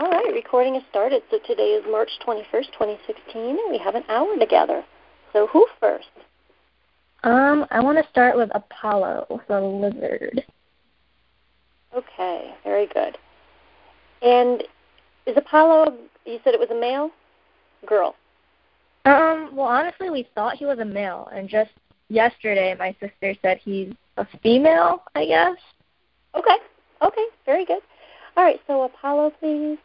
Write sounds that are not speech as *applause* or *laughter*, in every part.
All right, recording has started. So today is March 21st, 2016, and we have an hour together. So who first? Um, I want to start with Apollo, the lizard. Okay, very good. And is Apollo, you said it was a male? Girl? Um, well, honestly, we thought he was a male, and just yesterday my sister said he's a female, I guess. Okay, okay, very good. All right, so Apollo, please.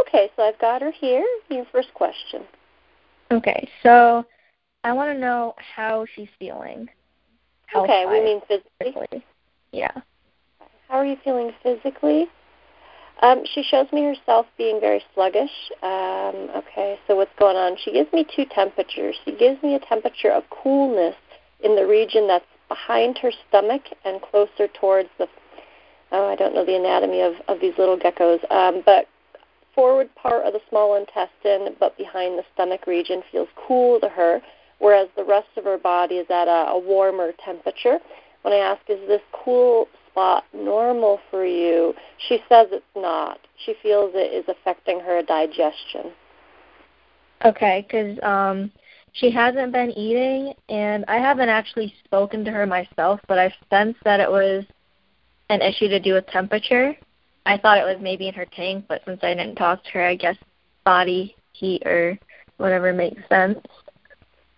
Okay, so I've got her here. Your first question. Okay, so I want to know how she's feeling. Okay, we mean physically. Yeah. How are you feeling physically? Um, she shows me herself being very sluggish. Um, okay, so what's going on? She gives me two temperatures. She gives me a temperature of coolness in the region that's behind her stomach and closer towards the, oh, I don't know the anatomy of, of these little geckos, um, but forward part of the small intestine, but behind the stomach region feels cool to her, whereas the rest of her body is at a, a warmer temperature. When I ask, is this cool spot normal for you? She says it's not. She feels it is affecting her digestion. Okay, because um, she hasn't been eating, and I haven't actually spoken to her myself, but I sensed that it was an issue to do with temperature. I thought it was maybe in her tank, but since I didn't talk to her, I guess body heat or whatever makes sense.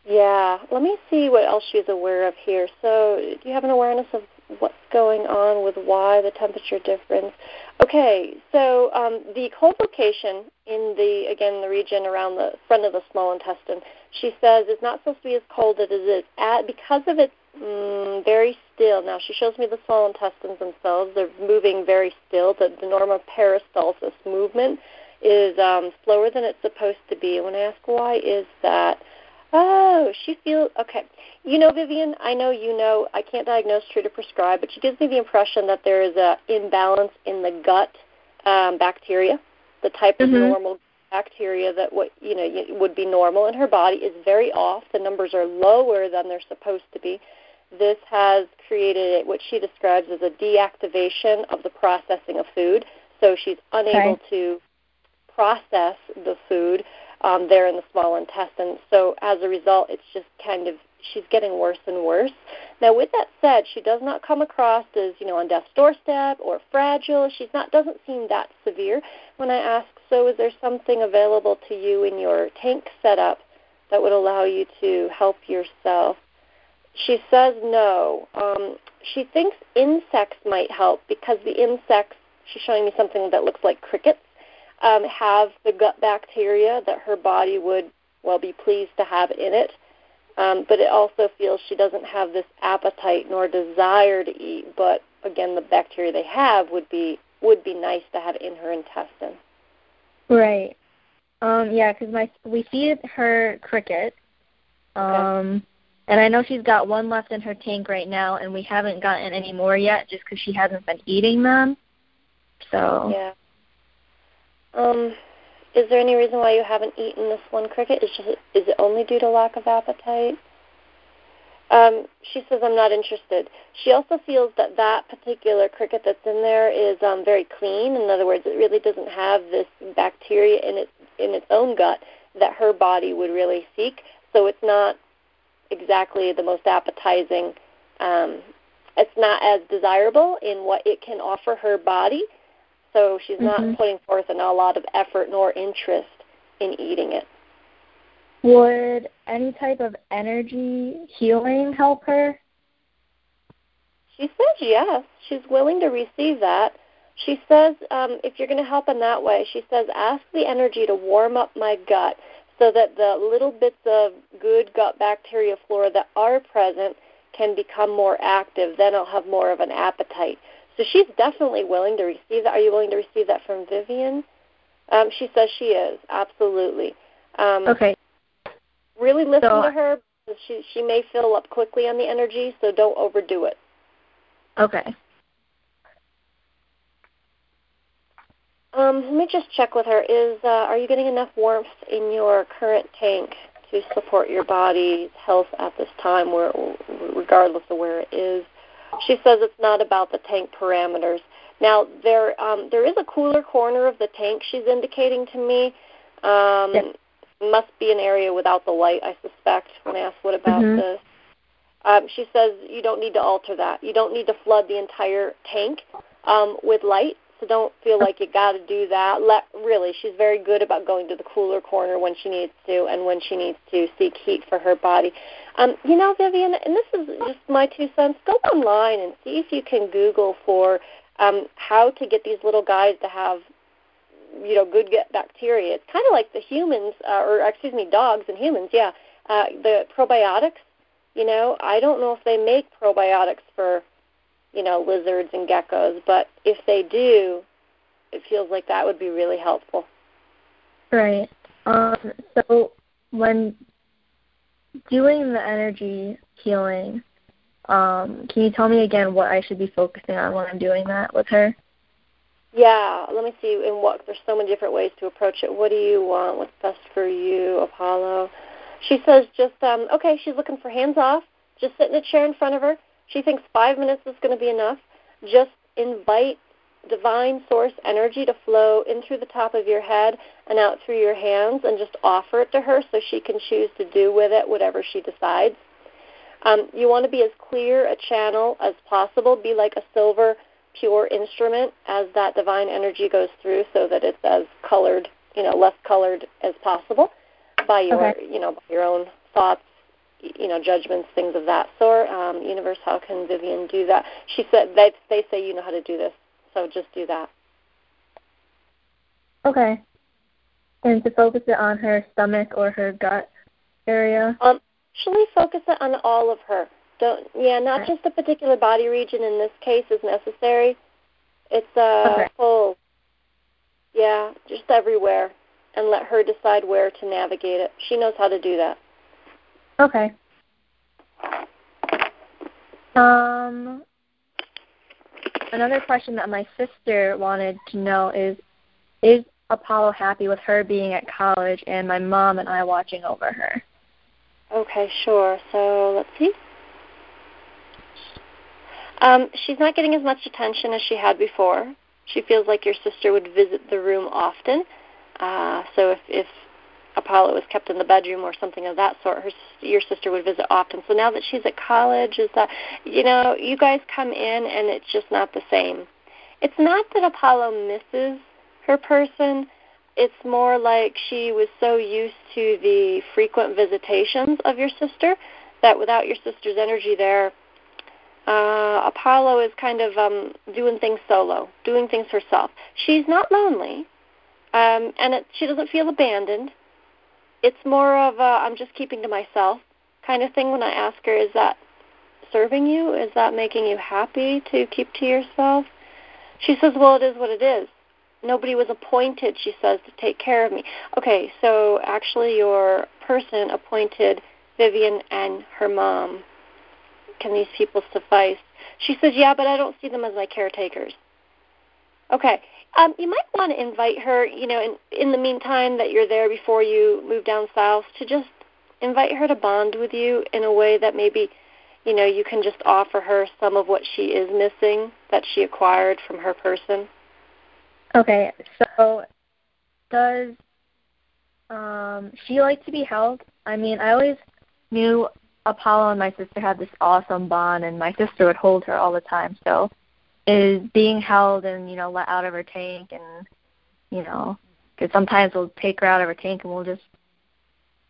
Yeah, let me see what else she's aware of here. So, do you have an awareness of what's going on with why the temperature difference? Okay, so um, the cold location in the again the region around the front of the small intestine, she says is not supposed to be as cold as it is at because of its mm, very still. Now she shows me the small intestines themselves; they're moving very still. The, the normal peristalsis movement is um, slower than it's supposed to be. And when I ask why is that, Oh, she feels okay. You know, Vivian, I know you know. I can't diagnose, treat, or prescribe, but she gives me the impression that there is a imbalance in the gut um, bacteria, the type mm-hmm. of normal bacteria that what you know would be normal in her body is very off. The numbers are lower than they're supposed to be. This has created what she describes as a deactivation of the processing of food. So she's unable okay. to process the food um, there in the small intestine. So as a result, it's just kind of she's getting worse and worse. Now, with that said, she does not come across as you know on death's doorstep or fragile. She's not doesn't seem that severe. When I ask, so is there something available to you in your tank setup that would allow you to help yourself? She says no. Um, she thinks insects might help because the insects. She's showing me something that looks like crickets um, have the gut bacteria that her body would well be pleased to have in it. Um, but it also feels she doesn't have this appetite nor desire to eat. But again, the bacteria they have would be would be nice to have in her intestine. Right. Um, yeah, because my we feed her cricket. Um, okay. And I know she's got one left in her tank right now, and we haven't gotten any more yet, just because she hasn't been eating them. So. Yeah. Um, is there any reason why you haven't eaten this one cricket? Is just is it only due to lack of appetite? Um, she says I'm not interested. She also feels that that particular cricket that's in there is um, very clean. In other words, it really doesn't have this bacteria in its in its own gut that her body would really seek. So it's not exactly the most appetizing. Um, it's not as desirable in what it can offer her body so she's mm-hmm. not putting forth a lot of effort nor interest in eating it. Would any type of energy healing help her? She says yes. She's willing to receive that. She says um, if you're going to help in that way, she says ask the energy to warm up my gut so that the little bits of good gut bacteria flora that are present can become more active, then I'll have more of an appetite. So she's definitely willing to receive that. Are you willing to receive that from Vivian? Um, she says she is absolutely. Um, okay. Really listen so, to her. She she may fill up quickly on the energy, so don't overdo it. Okay. Um, let me just check with her. Is uh, are you getting enough warmth in your current tank to support your body's health at this time, where regardless of where it is? She says it's not about the tank parameters. Now there um, there is a cooler corner of the tank. She's indicating to me. Um. Must be an area without the light, I suspect. When I ask what about mm-hmm. this, um, she says you don't need to alter that. You don't need to flood the entire tank um, with light so don't feel like you got to do that. Let really, she's very good about going to the cooler corner when she needs to, and when she needs to seek heat for her body. Um, you know, Vivian, and this is just my two cents. Go online and see if you can Google for um, how to get these little guys to have you know good gut bacteria. It's kind of like the humans, uh, or excuse me, dogs and humans. Yeah, uh, the probiotics. You know, I don't know if they make probiotics for you know, lizards and geckos. But if they do, it feels like that would be really helpful. Right. Um, so when doing the energy healing, um, can you tell me again what I should be focusing on when I'm doing that with her? Yeah, let me see in what there's so many different ways to approach it. What do you want? What's best for you, Apollo? She says just um okay, she's looking for hands off. Just sit in a chair in front of her she thinks five minutes is going to be enough. Just invite divine source energy to flow in through the top of your head and out through your hands and just offer it to her so she can choose to do with it whatever she decides. Um, you want to be as clear a channel as possible. Be like a silver, pure instrument as that divine energy goes through so that it's as colored, you know, less colored as possible by your, okay. you know, by your own thoughts you know judgments, things of that sort. Um, universe, how can Vivian do that? She said they they say you know how to do this, so just do that. Okay. And to focus it on her stomach or her gut area. Um, actually, focus it on all of her. Don't yeah, not okay. just a particular body region. In this case, is necessary. It's uh okay. full. Yeah, just everywhere, and let her decide where to navigate it. She knows how to do that. Okay. Um, another question that my sister wanted to know is Is Apollo happy with her being at college and my mom and I watching over her? Okay, sure. So let's see. Um, she's not getting as much attention as she had before. She feels like your sister would visit the room often. Uh, so if, if Apollo was kept in the bedroom or something of that sort. Her your sister would visit often. So now that she's at college, is that you know you guys come in and it's just not the same. It's not that Apollo misses her person. It's more like she was so used to the frequent visitations of your sister that without your sister's energy there, uh, Apollo is kind of um, doing things solo, doing things herself. She's not lonely, um, and it, she doesn't feel abandoned it's more of a I'm just keeping to myself kind of thing when I ask her, is that serving you? Is that making you happy to keep to yourself? She says, well, it is what it is. Nobody was appointed, she says, to take care of me. Okay, so actually your person appointed Vivian and her mom. Can these people suffice? She says, yeah, but I don't see them as my caretakers. Okay, um, you might want to invite her, you know, in, in the meantime that you're there before you move down south, to just invite her to bond with you in a way that maybe, you know, you can just offer her some of what she is missing that she acquired from her person. Okay, so does um, she like to be held? I mean, I always knew Apollo and my sister had this awesome bond, and my sister would hold her all the time. So is being held and you know let out of her tank and you know because sometimes we'll take her out of her tank and we'll just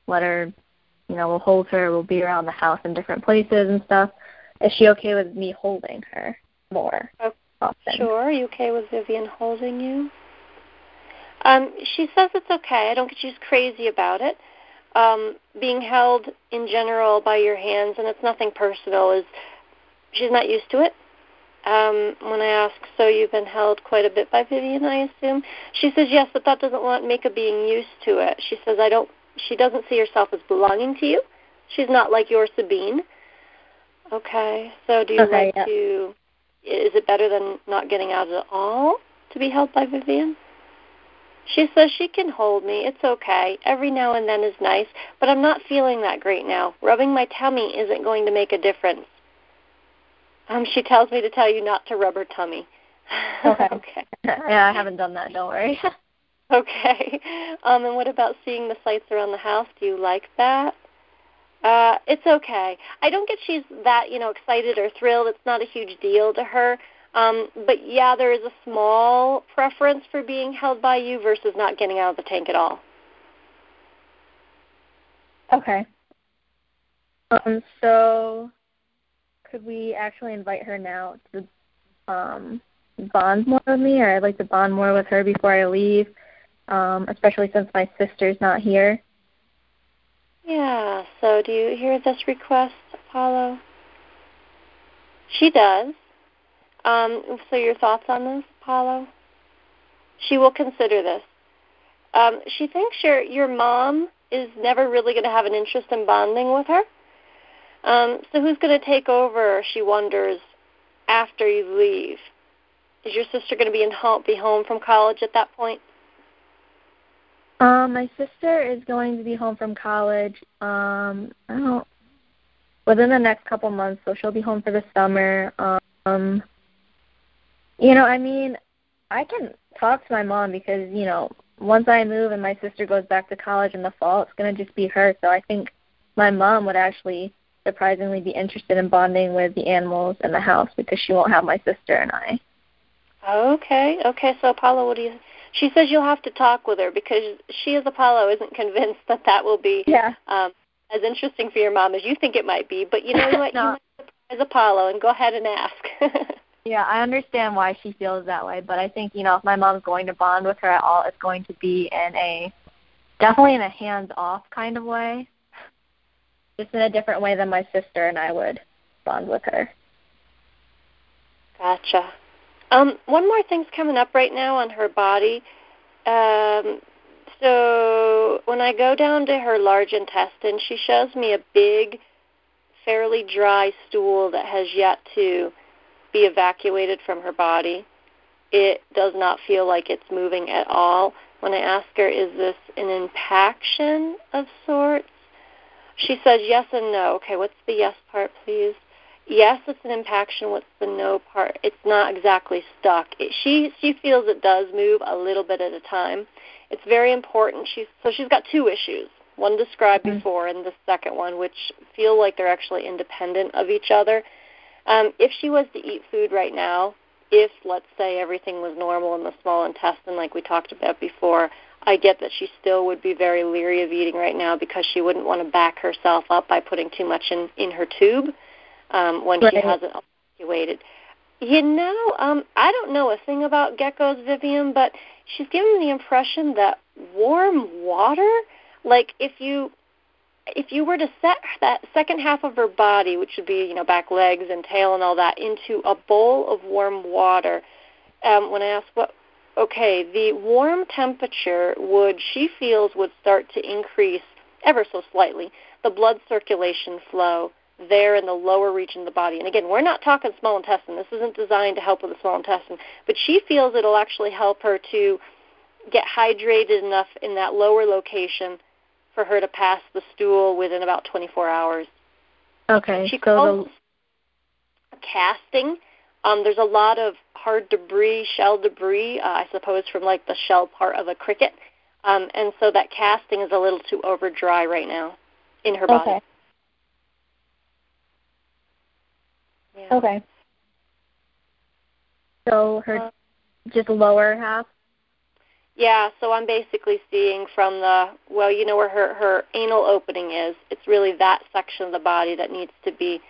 let her you know we'll hold her we'll be around the house in different places and stuff. Is she okay with me holding her more okay. often? sure. Are you okay with Vivian holding you? Um she says it's okay. I don't get she's crazy about it. Um, being held in general by your hands, and it's nothing personal, is she's not used to it. Um, when I ask, so you've been held quite a bit by Vivian, I assume. She says yes, but that doesn't want make a being used to it. She says I don't. She doesn't see herself as belonging to you. She's not like your Sabine. Okay, so do you okay, like yeah. to? Is it better than not getting out at all to be held by Vivian? She says she can hold me. It's okay. Every now and then is nice, but I'm not feeling that great now. Rubbing my tummy isn't going to make a difference. Um, she tells me to tell you not to rub her tummy. *laughs* Okay. okay. yeah, I haven't done that. Don't worry. *laughs* okay. Um, and what about seeing the sights around the house? Do you like that? Uh, it's okay. I don't get she's that you know excited or thrilled. It's not a huge deal to her. Um, but yeah, there is a small preference for being held by you versus not getting out of the tank at all. Okay. Um, so could we actually invite her now to um, bond more with me, or I'd like to bond more with her before I leave, um, especially since my sister's not here. Yeah. So do you hear this request, Apollo? She does. Um, so your thoughts on this, Apollo? She will consider this. Um, she thinks your your mom is never really going to have an interest in bonding with her. Um, so who's going to take over? She wonders after you leave. Is your sister going to be in home, be home from college at that point? Um, my sister is going to be home from college. Um, I don't within the next couple months, so she'll be home for the summer. Um, you know, I mean, I can talk to my mom because you know, once I move and my sister goes back to college in the fall, it's going to just be her. So I think my mom would actually surprisingly be interested in bonding with the animals in the house because she won't have my sister and I. Okay, okay. So Apollo, what do you? She says you'll have to talk with her because she, as Apollo, isn't convinced that that will be Yeah. um, as interesting for your mom as you think it might be. But you know *laughs* what? No. You might surprise Apollo and go ahead and ask. *laughs* Yeah, I understand why she feels that way, but I think, you know, if my mom's going to bond with her at all, it's going to be in a definitely in a hands off kind of way. Just in a different way than my sister and I would bond with her. Gotcha. Um, one more thing's coming up right now on her body. Um, so when I go down to her large intestine, she shows me a big, fairly dry stool that has yet to be evacuated from her body. It does not feel like it's moving at all. When I ask her, is this an impaction of sorts? She says yes and no. Okay, what's the yes part, please? Yes, it's an impaction. What's the no part? It's not exactly stuck. It, she she feels it does move a little bit at a time. It's very important. She's so she's got two issues. One described Mhm. before, and the second one, which feel like they're actually independent of each other. Um, if she was to eat food right now, if let's say everything was normal in the small intestine, like we talked about before, I get that she still would be very leery of eating right now because she wouldn't want to back herself up by putting too much in in her tube um, when she hasn't evacuated. You know, um, I don't know a thing about geckos, Vivian, but she's given me the impression that warm water, like if you if you were to set that second half of her body, which would be you know back legs and tail and all that, into a bowl of warm water, um, when I asked what, okay, the warm temperature would she feels would start to increase ever so slightly the blood circulation flow there in the lower region of the body. And again, we're not talking small intestine. This isn't designed to help with the small intestine, but she feels it'll actually help her to get hydrated enough in that lower location for her to pass the stool within about 24 hours. Okay. She so calls the casting. Um, there's a lot of hard debris, shell debris, uh, I suppose, from like the shell part of a cricket, um, and so that casting is a little too over dry right now in her body. Okay. Yeah. Okay. So her Uh, just lower half. Yeah, so I'm basically seeing from the well, you know where her her anal opening is. It's really that section of the body that needs to be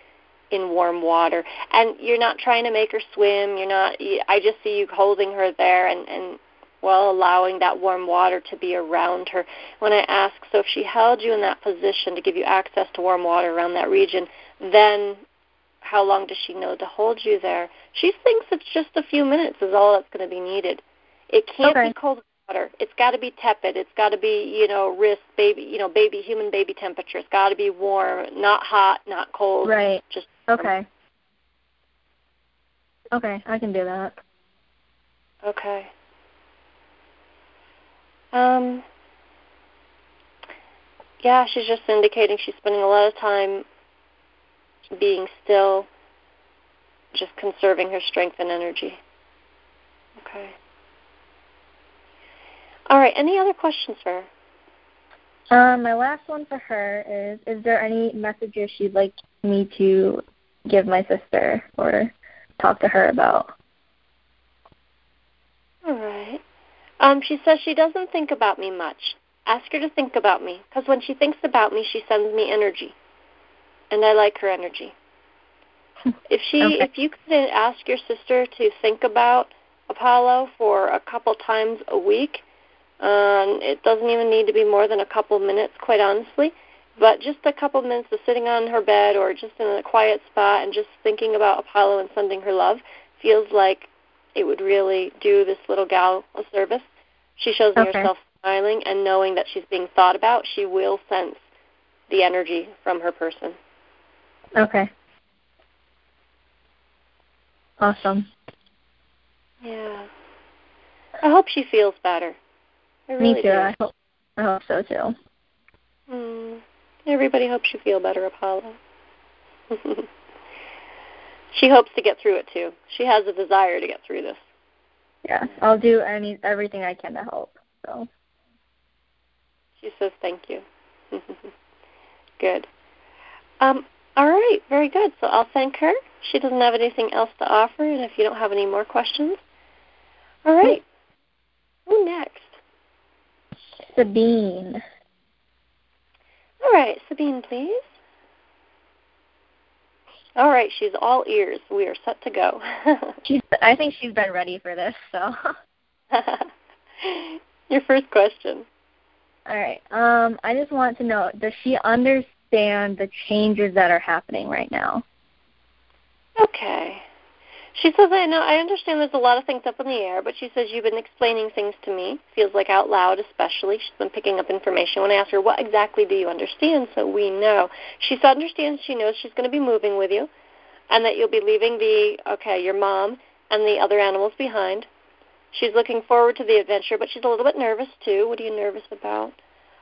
in warm water. And you're not trying to make her swim. You're not. I just see you holding her there, and and while allowing that warm water to be around her. When I ask, so if she held you in that position to give you access to warm water around that region, then how long does she know to hold you there? She thinks it's just a few minutes is all that's going to be needed. It can't okay. be cold water. It's got to be tepid. It's got to be, you know, wrist baby, you know, baby human baby temperature. It's got to be warm, not hot, not cold. Right. Just okay. Okay, I can do that. Okay. Um. Yeah, she's just indicating she's spending a lot of time being still, just conserving her strength and energy. Okay. All right. Any other questions for her? Um, my last one for her is: Is there any messages she'd like me to give my sister or talk to her about? All right. Um, she says she doesn't think about me much. Ask her to think about me, because when she thinks about me, she sends me energy and I like her energy. *laughs* if she, okay. if you could ask your sister to think about Apollo for a couple times a week, um, it doesn't even need to be more than a couple minutes, quite honestly. But just a couple minutes of sitting on her bed or just in a quiet spot and just thinking about Apollo and sending her love feels like it would really do this little gal a service. She shows me okay. herself smiling and knowing that she's being thought about. She will sense the energy from her person. Okay. Awesome. Yeah. I hope she feels better. I really Me too. Do. I hope. I hope so too. Mm. Everybody hopes you feel better, Apollo. *laughs* she hopes to get through it too. She has a desire to get through this. Yeah, I'll do any everything I can to help. So. She says thank you. *laughs* Good. Um, all right, very good. So I'll thank her. She doesn't have anything else to offer, and if you don't have any more questions, all right. Who next? Sabine. All right, Sabine, please. All right, she's all ears. We are set to go. *laughs* she's. I think she's been ready for this. So. *laughs* Your first question. All right. Um, I just want to know: Does she understand the changes that are happening right now? Okay. She says, I know, I understand there's a lot of things up in the air, but she says you've been explaining things to me. Feels like out loud, especially. She's been picking up information. When I asked her, what exactly do you understand, so we know. She understands, she knows she's going to be moving with you, and that you'll be leaving the, okay, your mom and the other animals behind. She's looking forward to the adventure, but she's a little bit nervous, too. What are you nervous about?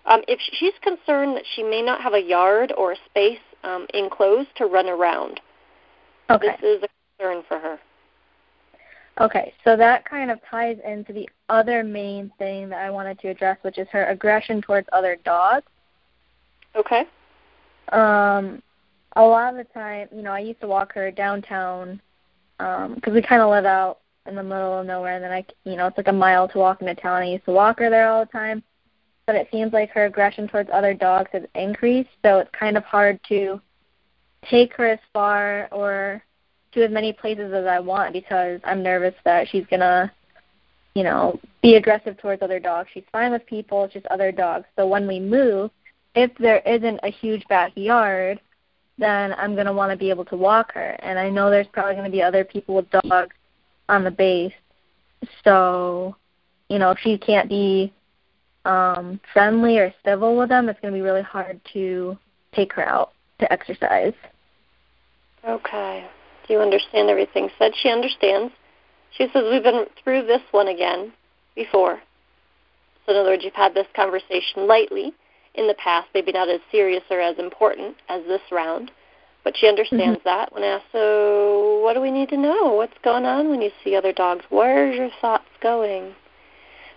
Um, if she's concerned that she may not have a yard or a space um, enclosed to run around. Okay. This is a concern for her. Okay, so that kind of ties into the other main thing that I wanted to address, which is her aggression towards other dogs. Okay. Um, a lot of the time, you know, I used to walk her downtown because um, we kind of live out in the middle of nowhere, and then I, you know, it's like a mile to walk into town. I used to walk her there all the time, but it seems like her aggression towards other dogs has increased, so it's kind of hard to take her as far or to as many places as I want because I'm nervous that she's gonna, you know, be aggressive towards other dogs. She's fine with people, it's just other dogs. So when we move, if there isn't a huge backyard, then I'm gonna want to be able to walk her. And I know there's probably gonna be other people with dogs on the base. So, you know, if she can't be um friendly or civil with them, it's gonna be really hard to take her out to exercise. Okay. Do you understand everything said? She understands. She says, We've been through this one again before. So, in other words, you've had this conversation lightly in the past, maybe not as serious or as important as this round. But she understands mm-hmm. that when asked, So, what do we need to know? What's going on when you see other dogs? Where's your thoughts going?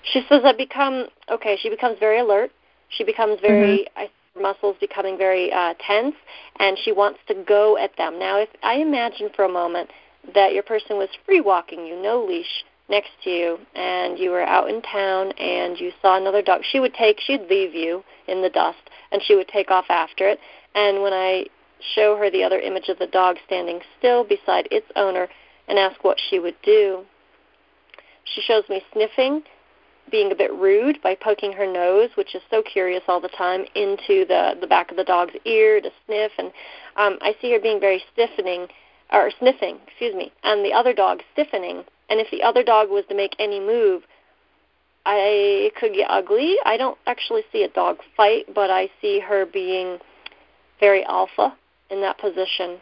She says, I become, okay, she becomes very alert. She becomes very, mm-hmm. I muscles becoming very uh, tense, and she wants to go at them. Now, if I imagine for a moment that your person was free walking you, no leash, next to you, and you were out in town and you saw another dog, she would take, she'd leave you in the dust, and she would take off after it. And when I show her the other image of the dog standing still beside its owner and ask what she would do, she shows me sniffing being a bit rude by poking her nose, which is so curious all the time, into the the back of the dog's ear to sniff, and um, I see her being very stiffening or sniffing, excuse me, and the other dog stiffening. And if the other dog was to make any move, I could get ugly. I don't actually see a dog fight, but I see her being very alpha in that position,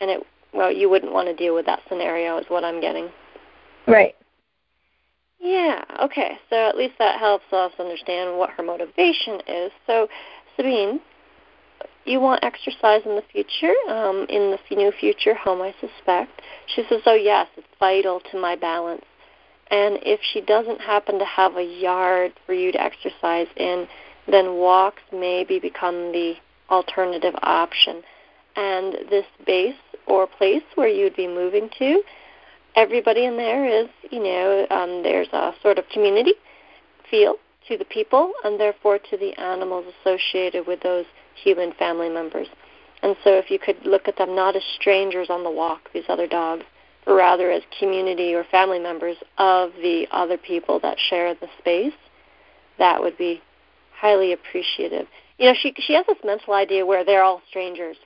and it well, you wouldn't want to deal with that scenario, is what I'm getting. Right. Yeah, okay. So at least that helps us understand what her motivation is. So, Sabine, you want exercise in the future, um, in the near future home, I suspect. She says, Oh, yes, it's vital to my balance. And if she doesn't happen to have a yard for you to exercise in, then walks maybe become the alternative option. And this base or place where you'd be moving to everybody in there is, you know, um, there's a sort of community feel to the people and therefore to the animals associated with those human family members. And so if you could look at them not as strangers on the walk, these other dogs, but rather as community or family members of the other people that share the space, that would be highly appreciative. You know, she she has this mental idea where they're all strangers,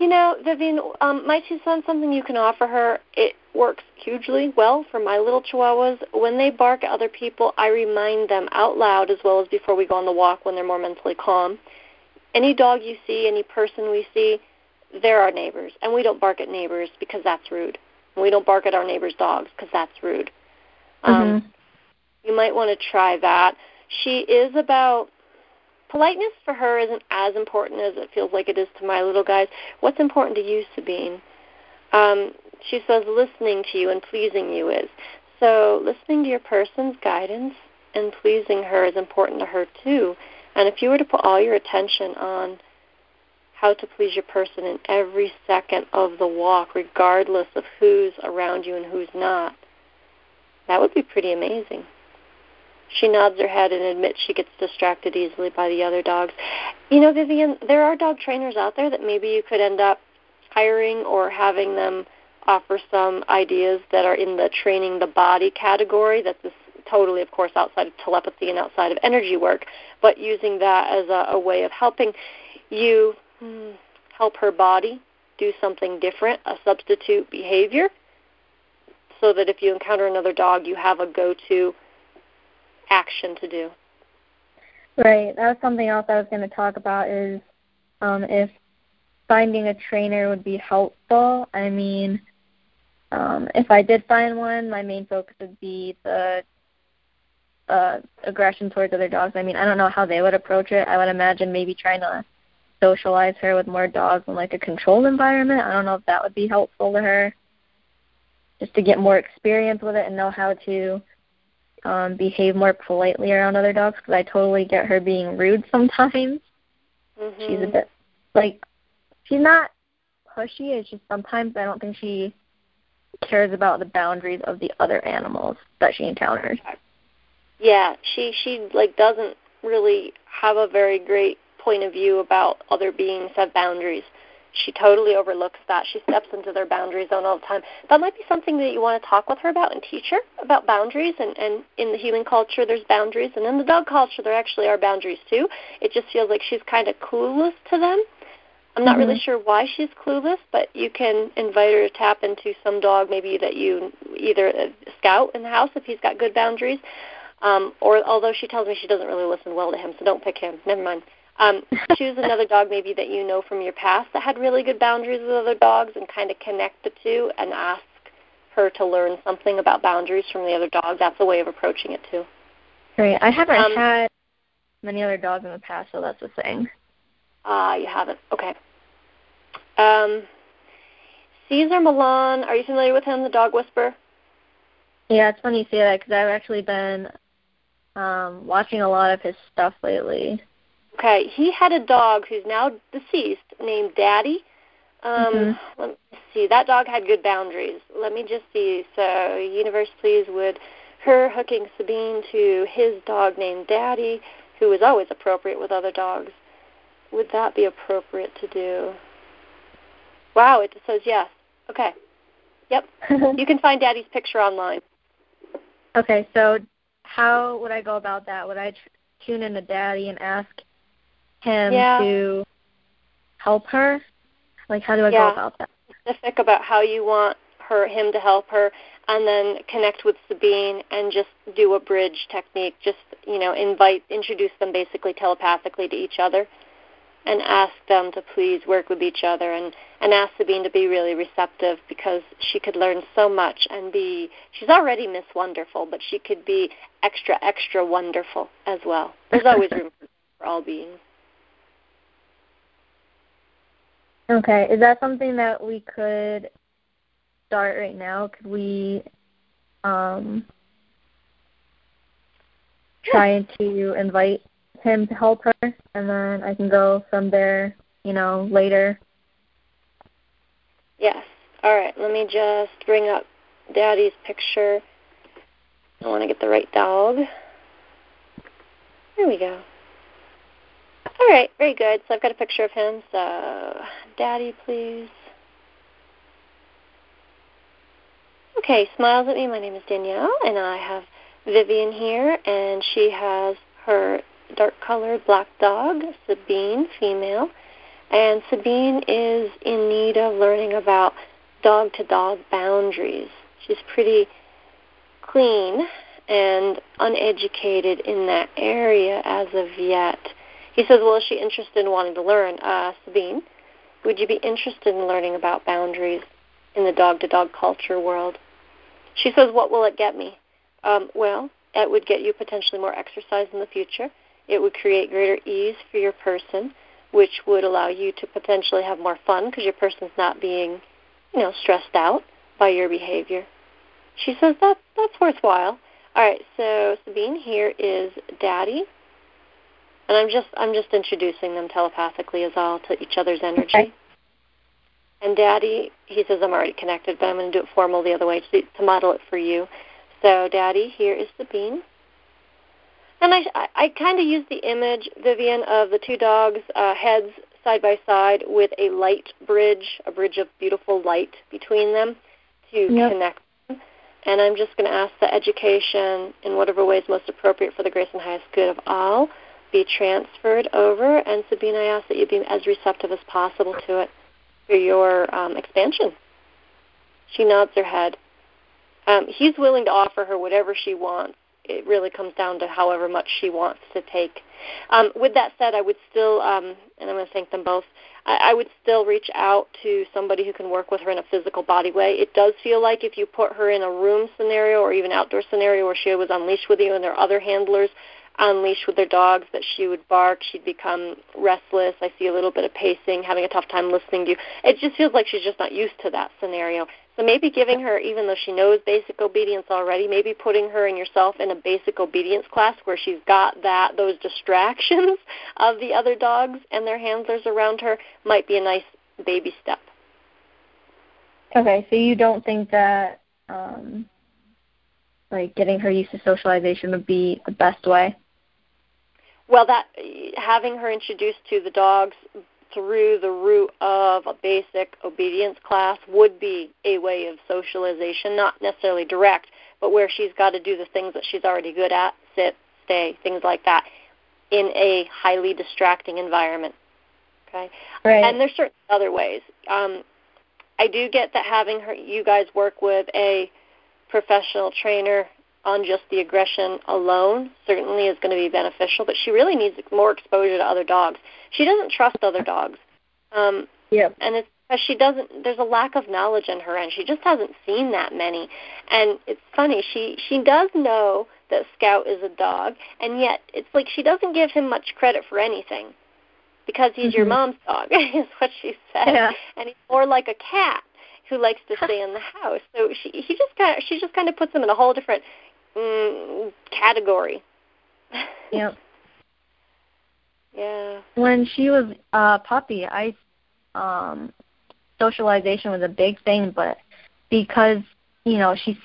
you know, Vivian, um, my two cents, something you can offer her, it works hugely well for my little chihuahuas. When they bark at other people, I remind them out loud as well as before we go on the walk when they're more mentally calm. Any dog you see, any person we see, they're our neighbors. And we don't bark at neighbors because that's rude. We don't bark at our neighbors' dogs because that's rude. Um, mm-hmm. Um, you might want to try that. She is about politeness for her isn't as important as it feels like it is to my little guys. What's important to you, Sabine? Um, she says listening to you and pleasing you is. So listening to your person's guidance and pleasing her is important to her too. And if you were to put all your attention on how to please your person in every second of the walk, regardless of who's around you and who's not, that would be pretty amazing. She nods her head and admits she gets distracted easily by the other dogs. You know, Vivian, there are dog trainers out there that maybe you could end up hiring or having them offer some ideas that are in the training the body category. That's this totally, of course, outside of telepathy and outside of energy work, but using that as a, a way of helping you hmm, help her body do something different, a substitute behavior, so that if you encounter another dog, you have a go-to action to do. Right. That was something else I was going to talk about is um, if finding a trainer would be helpful. I mean, um, if I did find one, my main focus would be the uh, aggression towards other dogs. I mean, I don't know how they would approach it. I would imagine maybe trying to socialize her with more dogs in like a controlled environment. I don't know if that would be helpful to her. Just to get more experience with it and know how to um, behave more politely around other dogs because I totally get her being rude *laughs* sometimes. Mm-hmm. She's a bit like she's not pushy. It's just sometimes I don't think she cares about the boundaries of the other animals that she encounters. Yeah, she she like doesn't really have a very great point of view about other beings have boundaries she totally overlooks that. She steps into their boundary zone all the time. That might be something that you want to talk with her about and teach her about boundaries. And, and in the human culture, there's boundaries, and in the dog culture, there actually are boundaries too. It just feels like she's kind of clueless to them. I'm not mm-hmm. really sure why she's clueless, but you can invite her to tap into some dog maybe that you either Scout in the house if he's got good boundaries, um, or although she tells me she doesn't really listen well to him, so don't pick him. Never mind. Um, choose another dog maybe that you know from your past that had really good boundaries with other dogs and kind of connect the two and ask her to learn something about boundaries from the other dog. That's a way of approaching it too. Great. I haven't um, had many other dogs in the past, so that's the thing. Ah, uh, you haven't. Okay. Um, Cesar Millan, are you familiar with him, the dog whisperer? Yeah, it's funny you say that because I've actually been um, watching a lot of his stuff lately. Okay, he had a dog who's now deceased named Daddy. Um, mm-hmm. Let me see. That dog had good boundaries. Let me just see. So, universe, please, would her hooking Sabine to his dog named Daddy, who was always appropriate with other dogs, would that be appropriate to do? Wow, it says yes. Okay. Yep. *laughs* you can find Daddy's picture online. Okay, so how would I go about that? Would I tune in to Daddy and ask him Yeah. to help her? Like, how do I Yeah. go about that? specific about how you want her him to help her and then connect with Sabine and just do a bridge technique just you know invite introduce them basically telepathically to each other and ask them to please work with each other and and ask Sabine to be really receptive because she could learn so much and be she's already Miss Wonderful but she could be extra extra wonderful as well. There's always *laughs* room for, for all beings. Okay, is that something that we could start right now? Could we um try to invite him to help her and then I can go from there, you know, later. Yes. All right. Let me just bring up Daddy's picture. I want to get the right dog. There we go. All right. Very good. So I've got a picture of him. So, Daddy, please. Okay. Smiles at me. My name is Danielle, and I have Vivian here, and she has her dark colored black dog, Sabine, female. And Sabine is in need of learning about dog to dog boundaries. She's pretty clean and uneducated in that area as of yet. He says, Well, is she interested in wanting to learn? Uh, Sabine, would you be interested in learning about boundaries in the dog to dog culture world? She says, What will it get me? Um, well, it would get you potentially more exercise in the future. It would create greater ease for your person which would allow you to potentially have more fun because your person's not being, you know, stressed out by your behavior. She says that that's worthwhile. All right, so Sabine here is Daddy, and I'm just I'm just introducing them telepathically as all to each other's energy. Okay. And Daddy, he says I'm already connected, but I'm going to do it formal the other way to, to model it for you. So Daddy, here is the Sabine. And I, I, I kind of use the image, Vivian, of the two dogs' uh, heads side by side with a light bridge, a bridge of beautiful light between them to Yep. connect them. And I'm just going to ask that education, in whatever way is most appropriate for the grace and highest good of all, be transferred over. And Sabine, I ask that you be as receptive as possible to it for your um, expansion. She nods her head. Um, he's willing to offer her whatever she wants it really comes down to however much she wants to take. Um, with that said, I would still, um, and I'm going to thank them both. I, I would still reach out to somebody who can work with her in a physical body way. It does feel like if you put her in a room scenario or even outdoor scenario where she was unleashed with you and there are other handlers unleashed with their dogs, that she would bark. She'd become restless. I see a little bit of pacing, having a tough time listening to you. It just feels like she's just not used to that scenario. So maybe giving her, even though she knows basic obedience already, maybe putting her and yourself in a basic obedience class where she's got that those distractions *laughs* of the other dogs and their handlers around her might be a nice baby step. Okay, so you don't think that um like getting her used to socialization would be the best way? Well, that having her introduced to the dogs through the route of a basic obedience class would be a way of socialization, not necessarily direct, but where she's got to do the things that she's already good at, sit, stay, things like that, in a highly distracting environment. Okay, Right. and there's certain other ways. Um, I do get that having her, you guys work with a professional trainer on just the aggression alone certainly is going to be beneficial, but she really needs more exposure to other dogs. She doesn't trust other dogs. Um, yep. and it's because she doesn't there's a lack of knowledge on her end. She just hasn't seen that many. And it's funny, she she does know that Scout is a dog, and yet it's like she doesn't give him much credit for anything. Because he's your Mhm. mom's dog, *laughs* is what she said. Yeah. And he's more like a cat who likes to *laughs* stay in the house. So she he just kind of she just kind of puts him in a whole different mm, category. *laughs* Yep. yeah. When she was a puppy, I um socialization was a big thing, but because you know she's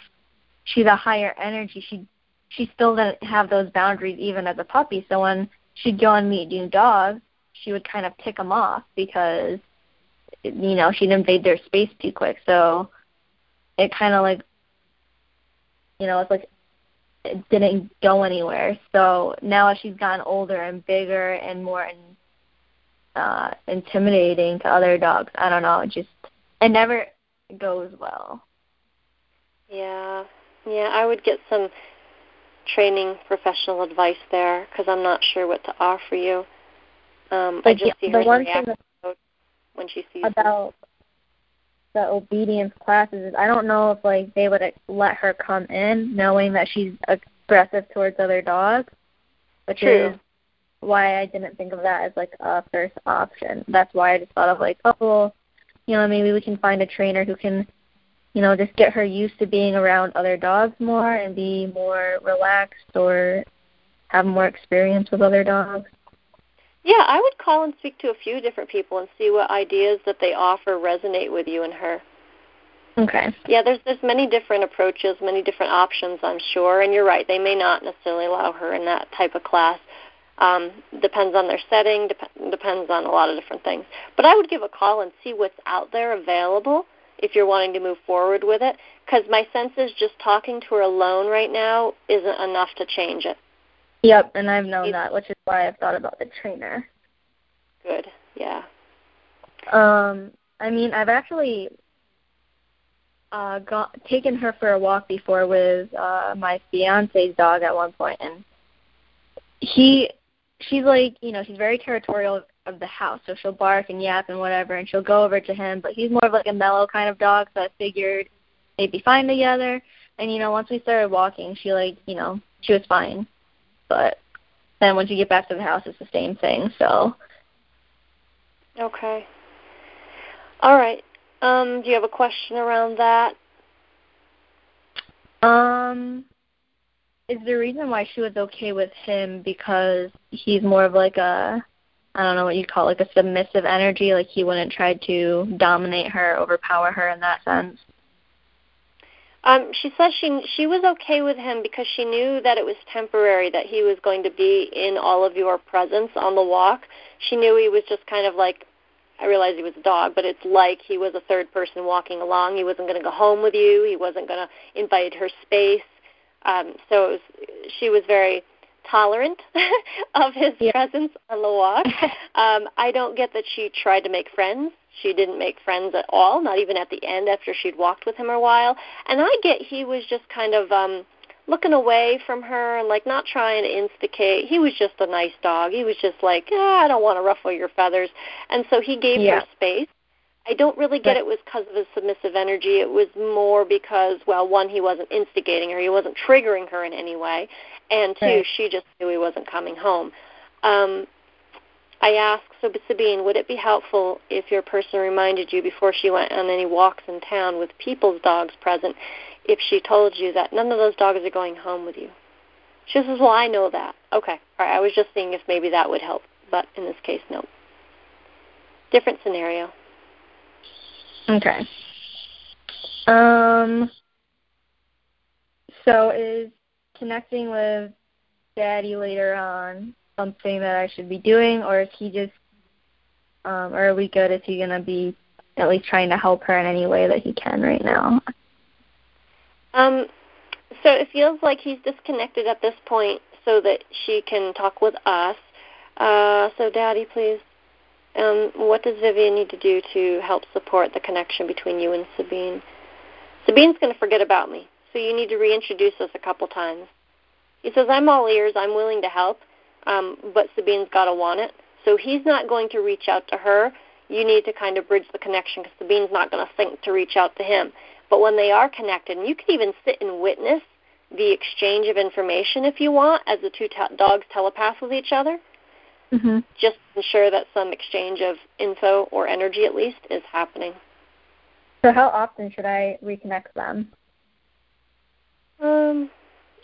she's a higher energy, she she still didn't have those boundaries even as a puppy. So when she'd go and meet new dogs, she would kind of tick them off because you know she'd invade their space too quick. So it kind of like you know it's like it didn't go anywhere. So now as she's gotten older and bigger and more in, uh intimidating to other dogs, I don't know, it just it never goes well. Yeah. Yeah, I would get some training professional advice there because I'm not sure what to offer you. Um, but I just the, see the her one react thing when she sees about the obedience classes is I don't know if like they would let her come in knowing that she's aggressive towards other dogs, which True. is why I didn't think of that as like a first option. That's why I just thought of like, oh, well, you know, maybe we can find a trainer who can, you know, just get her used to being around other dogs more and be more relaxed or have more experience with other dogs. Yeah, I would call and speak to a few different people and see what ideas that they offer resonate with you and her. Okay. Yeah, there's there's many different approaches, many different options, I'm sure, and you're right. They may not necessarily allow her in that type of class. Um, depends on their setting, dep- depends on a lot of different things. But I would give a call and see what's out there available if you're wanting to move forward with it. Because my sense is just talking to her alone right now isn't enough to change it. Yep, and I've known that, which is why I've thought about the trainer. Good. Yeah. Um, I mean, I've actually uh got taken her for a walk before with uh my fiance's dog at one point and he she's like, you know, she's very territorial of the house, so she'll bark and yap and whatever and she'll go over to him, but he's more of like a mellow kind of dog, so I figured they'd be fine together. And you know, once we started walking, she like, you know, she was fine. But then once you get back to the house it's the same thing, so Okay. All right. Um, do you have a question around that? Um, is the reason why she was okay with him because he's more of like a, I don't know what you'd call it, like a submissive energy. Like he wouldn't try to dominate her, overpower her in that sense. Um, she says she she was okay with him because she knew that it was temporary, that he was going to be in all of your presence on the walk. She knew he was just kind of like I realize he was a dog, but it's like he was a third person walking along. He wasn't going to go home with you. He wasn't going to invite her space. Um, so it was, she was very tolerant *laughs* of his Yeah. presence on the walk. *laughs* um, I don't get that she tried to make friends. She didn't make friends at all, not even at the end after she'd walked with him a while. And I get he was just kind of um looking away from her and like not trying to instigate. He was just a nice dog. He was just like, ah, I don't want to ruffle your feathers. And so he gave Yeah. her space. I don't really get Right. it was because of his submissive energy. It was more because, well, one, he wasn't instigating her, he wasn't triggering her in any way, and two, Right. she just knew he wasn't coming home. Um, I asked, so Sabine, would it be helpful if your person reminded you before she went on any walks in town with people's dogs present, if she told you that none of those dogs are going home with you? She says, well, I know that. Okay, all right. I was just seeing if maybe that would help, but in this case, no. Different scenario. Okay. Um. So is connecting with Daddy later on something that I should be doing, or is he just, um, or are we good? Is he gonna be at least trying to help her in any way that he can right now? Um, so it feels like he's disconnected at this point so that she can talk with us. Uh, so, Daddy, please, um, what does Vivian need to do to help support the connection between you and Sabine? Sabine's going to forget about me, so you need to reintroduce us a couple times. He says, I'm all ears, I'm willing to help, um, but Sabine's got to want it. So he's not going to reach out to her. You need to kind of bridge the connection because Sabine's not going to think to reach out to him. But when they are connected, and you can even sit and witness the exchange of information if you want, as the two te- dogs telepath with each other, Mm-hmm. just to ensure that some exchange of info or energy at least is happening. So how often should I reconnect them? Um,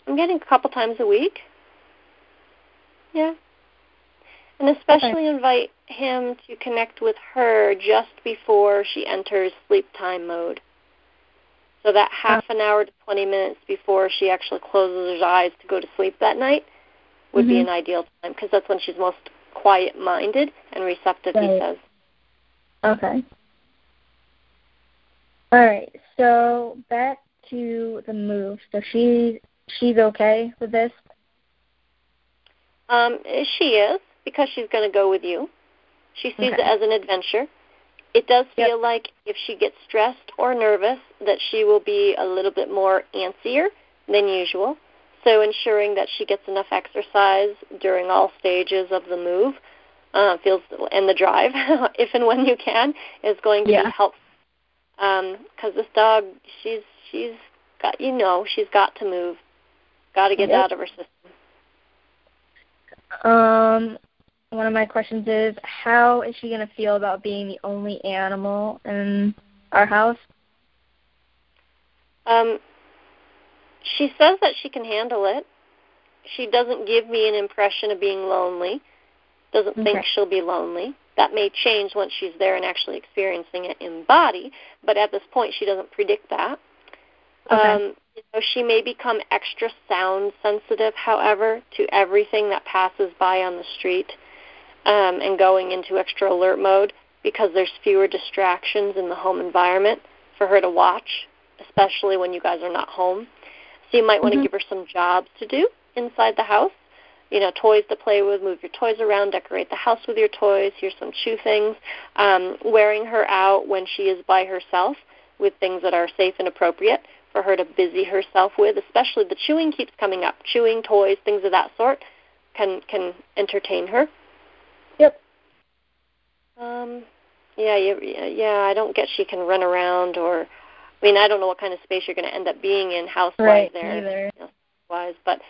I'm getting a couple times a week. Yeah. And especially invite him to connect with her just before she enters sleep time mode. So that half an hour to 20 minutes before she actually closes her eyes to go to sleep that night would be Mhm. an ideal time because that's when she's most quiet-minded and receptive, he says. Okay. All right. So back to the move. So she she's okay with this? Um, she is because she's going to go with you. She sees Okay. it as an adventure. It does Yep. feel like if she gets stressed or nervous, that she will be a little bit more antsier than usual. So ensuring that she gets enough exercise during all stages of the move uh, feels and the drive, *laughs* if and when you can, is going to Yeah. be helpful. Because this dog, she's she's got you know she's got to move, got to get Yep. out of her system. Um, one of my questions is, how is she going to feel about being the only animal in our house? Um, she says that she can handle it. She doesn't give me an impression of being lonely. Doesn't think she'll be lonely. That may change once she's there and actually experiencing it in body, but at this point she doesn't predict that. Okay. Um, you know, she may become extra sound sensitive, however, to everything that passes by on the street um, and going into extra alert mode because there's fewer distractions in the home environment for her to watch, especially when you guys are not home. So you might want to Mhm. give her some jobs to do inside the house. You know, toys to play with, move your toys around, decorate the house with your toys. Here's some chew things. Um, wearing her out when she is by herself with things that are safe and appropriate for her to busy herself with. Especially the chewing keeps coming up. Chewing toys, things of that sort, can can entertain her. Yep. Um, yeah, you, yeah. I don't get she can run around, or I mean, I don't know what kind of space you're going to end up being in house wise Right, there, you know, wise. But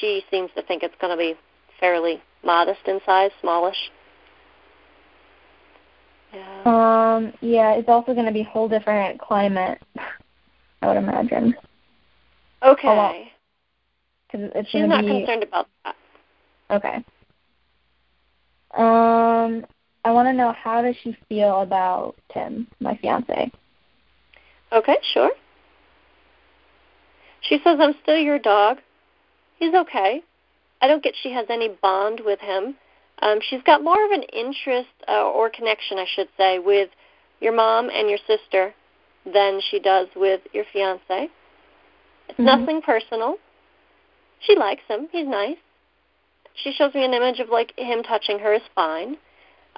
she seems to think it's going to be fairly modest in size, smallish. Yeah. Um, yeah, it's also going to be a whole different climate, *laughs* I would imagine. Okay. Because it's She's not be concerned about that. okay. Um, I want to know how does she feel about Tim, my fiance? Okay, sure. She says, I'm still your dog. He's okay. I don't get she has any bond with him. Um, she's got more of an interest uh, or connection, I should say, with your mom and your sister than she does with your fiance. It's Mhm. nothing personal. She likes him. He's nice. She shows me an image of like him touching her is fine.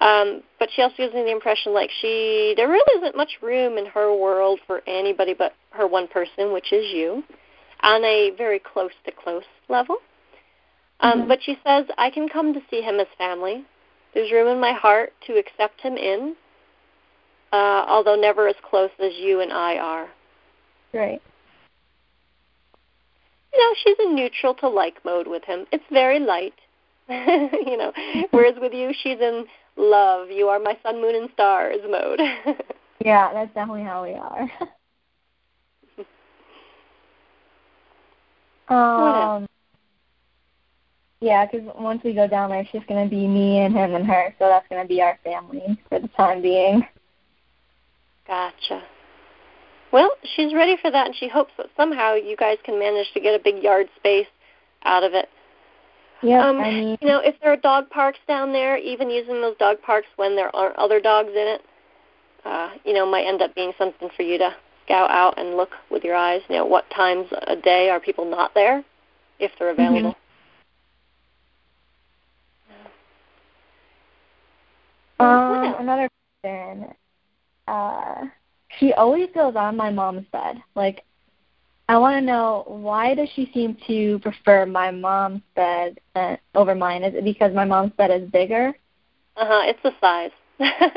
Um, but she also gives me the impression like she there really isn't much room in her world for anybody but her one person, which is you, on a very close to close level. Um, Mhm. But she says I can come to see him as family. There's room in my heart to accept him in, uh, although never as close as you and I are. Right. you know, she's in neutral to like mode with him. It's very light. *laughs* you know, *laughs* whereas with you, she's in love. You are my sun, moon, and stars mode. *laughs* Yeah, that's definitely how we are. um. Yeah, because once we go down there, it's just gonna be me and him and her, so that's gonna be our family for the time being. Gotcha. Well, she's ready for that, and she hopes that somehow you guys can manage to get a big yard space out of it. Yep. um, I mean, you know, if there are dog parks down there, even using those dog parks when there aren't other dogs in it, uh, you know, might end up being something for you to scout out and look with your eyes. You know, what times a day are people not there, if they're available. um, What else? another question. Uh, she always goes on my mom's bed. Like, I want to know why does she seem to prefer my mom's bed uh, over mine? Is it because my mom's bed is bigger? Uh huh. It's the size. *laughs*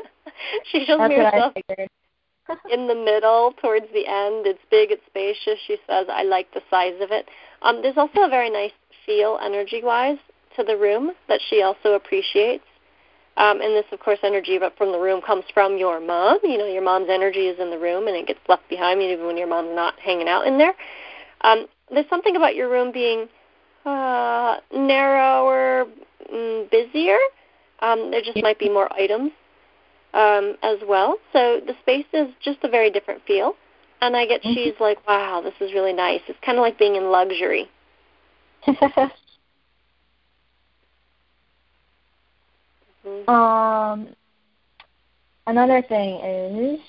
she shows That's me herself *laughs* in the middle, towards the end. It's big, it's spacious. She says, "I like the size of it." Um, there's also a very nice feel, energy-wise, to the room that she also appreciates. Um, and this, of course, energy from the room comes from your mom. You know, your mom's energy is in the room, and it gets left behind even when your mom's not hanging out in there. Um, there's something about your room being uh, narrower, mm, busier. Um, there just might be more items um, as well. So the space is just a very different feel. And I get Mhm. she's like, wow, this is really nice. It's kind of like being in luxury. *laughs* Mhm. um, another thing is,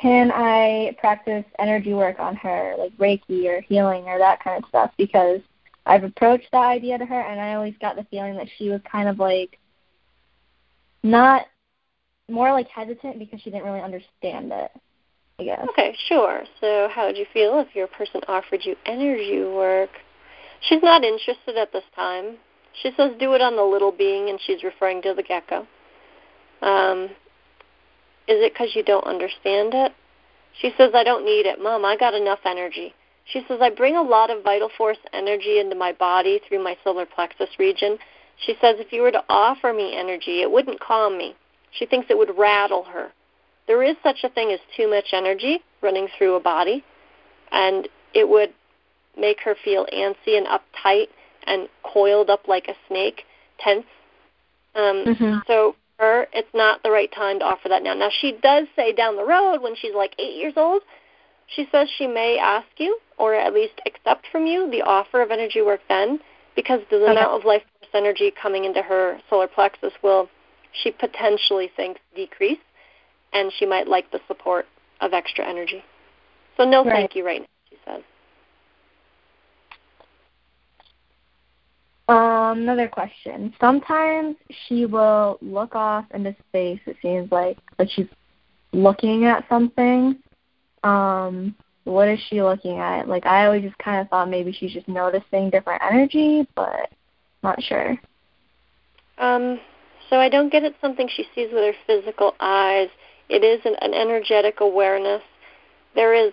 can I practice energy work on her, like Reiki or healing or that kind of stuff? Because I've approached that idea to her, and I always got the feeling that she was kind of like not more like hesitant because she didn't really understand it. I guess. Okay, sure. So, how would you feel if your person offered you energy work? She's not interested at this time. She says do it on the little being, and she's referring to the gecko. Um, is it because you don't understand it? She says, I don't need it. Mom, I got enough energy. She says, I bring a lot of vital force energy into my body through my solar plexus region. She says, if you were to offer me energy, it wouldn't calm me. She thinks it would rattle her. There is such a thing as too much energy running through a body, and it would make her feel antsy and uptight and coiled up like a snake, tense. Um, mm-hmm. So her, it's not the right time to offer that now. Now she does say down the road when she's like eight years old, she says she may ask you or at least accept from you the offer of energy work then, because the okay. amount of life force energy coming into her solar plexus will, she potentially thinks, decrease, and she might like the support of extra energy. So no, right. thank you right now, she says. Um, another question. Sometimes she will look off into space. It seems like like she's looking at something. Um, what is she looking at? Like I always just kind of thought maybe she's just noticing different energy, but not sure. Um, so I don't get it. Something she sees with her physical eyes. It is an, an energetic awareness. There is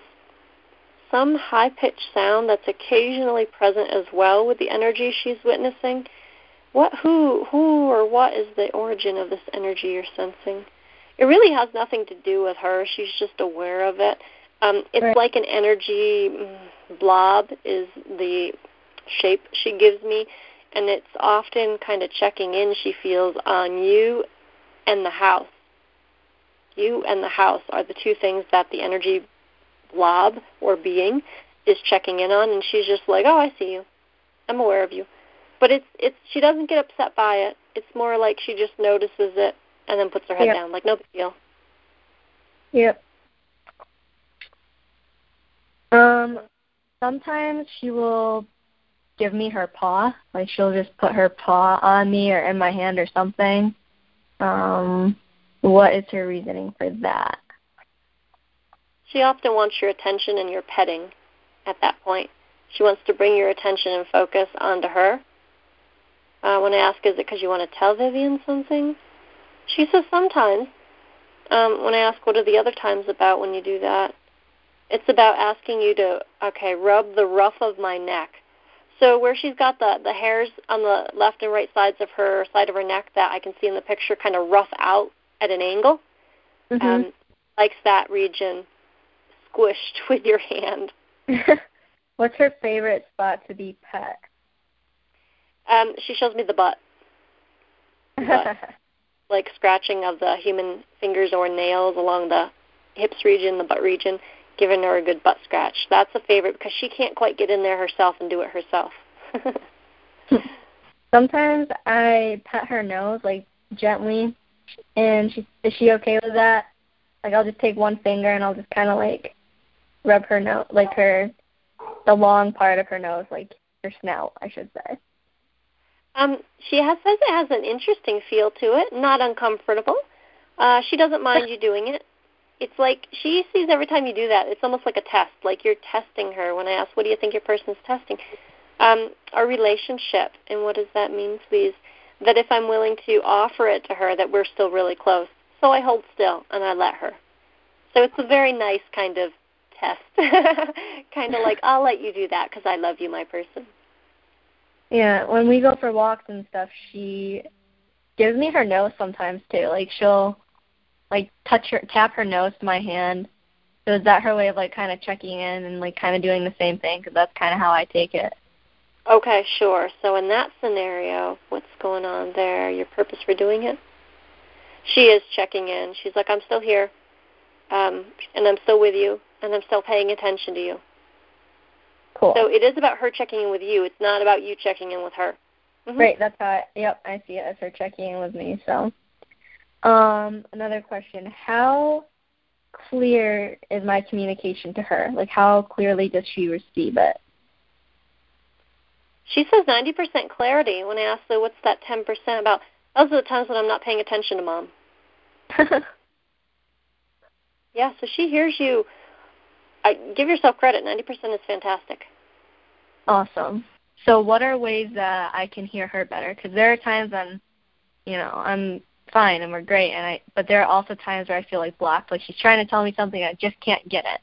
some high pitched sound that's occasionally present as well with the energy she's witnessing. What who who or what is the origin of this energy you're sensing? It really has nothing to do with her. She's just aware of it. Um, it's right. like an energy mm, blob is the shape she gives me, and it's often kind of checking in. She feels on you and the house. You and the house are the two things that the energy blob or being is checking in on, and she's just like, "Oh, I see you. I'm aware of you." But it's it's she doesn't get upset by it. It's more like she just notices it and then puts her head yep. down, like no big deal. Yep. Um, sometimes she will give me her paw. Like she'll just put her paw on me or in my hand or something. Um, what is her reasoning for that? She often wants your attention and your petting at that point. She wants to bring your attention and focus onto her. Uh, when I ask, is it because you want to tell Vivian something? She says sometimes. Um, when I ask, what are the other times about when you do that? It's about asking you to, okay, rub the ruff of my neck. So where she's got the the hairs on the left and right sides of her side of her neck that I can see in the picture, kind of rough out at an angle, mm-hmm. um, likes that region squished *laughs* with your hand. *laughs* What's her favorite spot to be pet? Um, she shows me the butt. butt. *laughs* like scratching of the human fingers or nails along the hips region, the butt region, giving her a good butt scratch. That's a favorite because she can't quite get in there herself and do it herself. Sometimes I pet her nose like gently, and she is she okay with that? Like I'll just take one finger and I'll just kind of like rub her nose, like her, the long part of her nose, like her snout, I should say. Um, she has says it has an interesting feel to it, not uncomfortable. Uh, she doesn't mind you doing it. It's like she sees every time you do that. It's almost like a test, like you're testing her. When I ask, "What do you think your person's testing?" Um, our relationship, and what does that mean, please? That if I'm willing to offer it to her, that we're still really close. So I hold still and I let her. So it's a very nice kind of test. *laughs* kind of like, I'll let you do that because I love you, my person. Yeah, when we go for walks and stuff, she gives me her nose sometimes too. Like she'll like touch her, tap her nose to my hand. So is that her way of like kind of checking in and like kind of doing the same thing? Because that's kind of how I take it. Okay, sure. So in that scenario, what's going on there? Your purpose for doing it? She is checking in. She's like, I'm still here, um, and I'm still with you and I'm still paying attention to you. Cool. So it is about her checking in with you. It's not about you checking in with her. Mm-hmm. Right. That's how. I, yep, I see it as her checking in with me. So, um, another question: How clear is my communication to her? Like, how clearly does she receive it? She says 90% clarity. When I ask her, what's that 10% about? Those are the times when I'm not paying attention to mom. *laughs* yeah, so she hears you. I, give yourself credit. 90% is fantastic. Awesome. So, what are ways that I can hear her better? Because there are times I'm, you know, I'm fine and we're great, and I. But there are also times where I feel like blocked, like she's trying to tell me something, I just can't get it.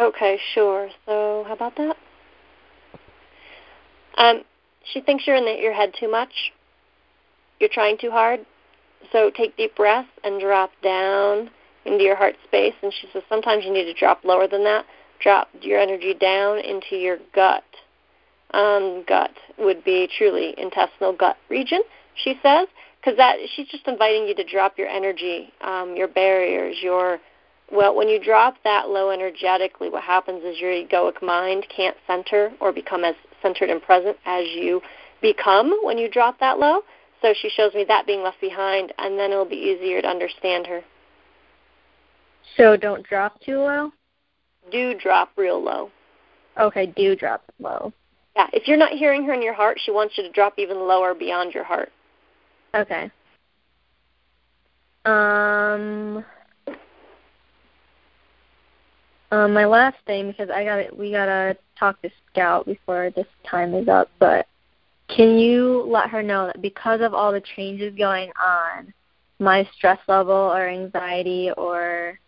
Okay, sure. So, how about that? Um, she thinks you're in the, your head too much. You're trying too hard. So take deep breaths and drop down into your heart space. And she says sometimes you need to drop lower than that. Drop your energy down into your gut. Um, gut would be truly intestinal gut region. She says because that she's just inviting you to drop your energy, um, your barriers, your well, when you drop that low energetically, what happens is your egoic mind can't center or become as centered and present as you become when you drop that low. So she shows me that being left behind, and then it'll be easier to understand her. So don't drop too low? Do drop real low. Okay, do drop low. Yeah, if you're not hearing her in your heart, she wants you to drop even lower beyond your heart. Okay. Um um, my last thing because I got we gotta talk to Scout before this time is up. But can you let her know that because of all the changes going on, my stress level or anxiety or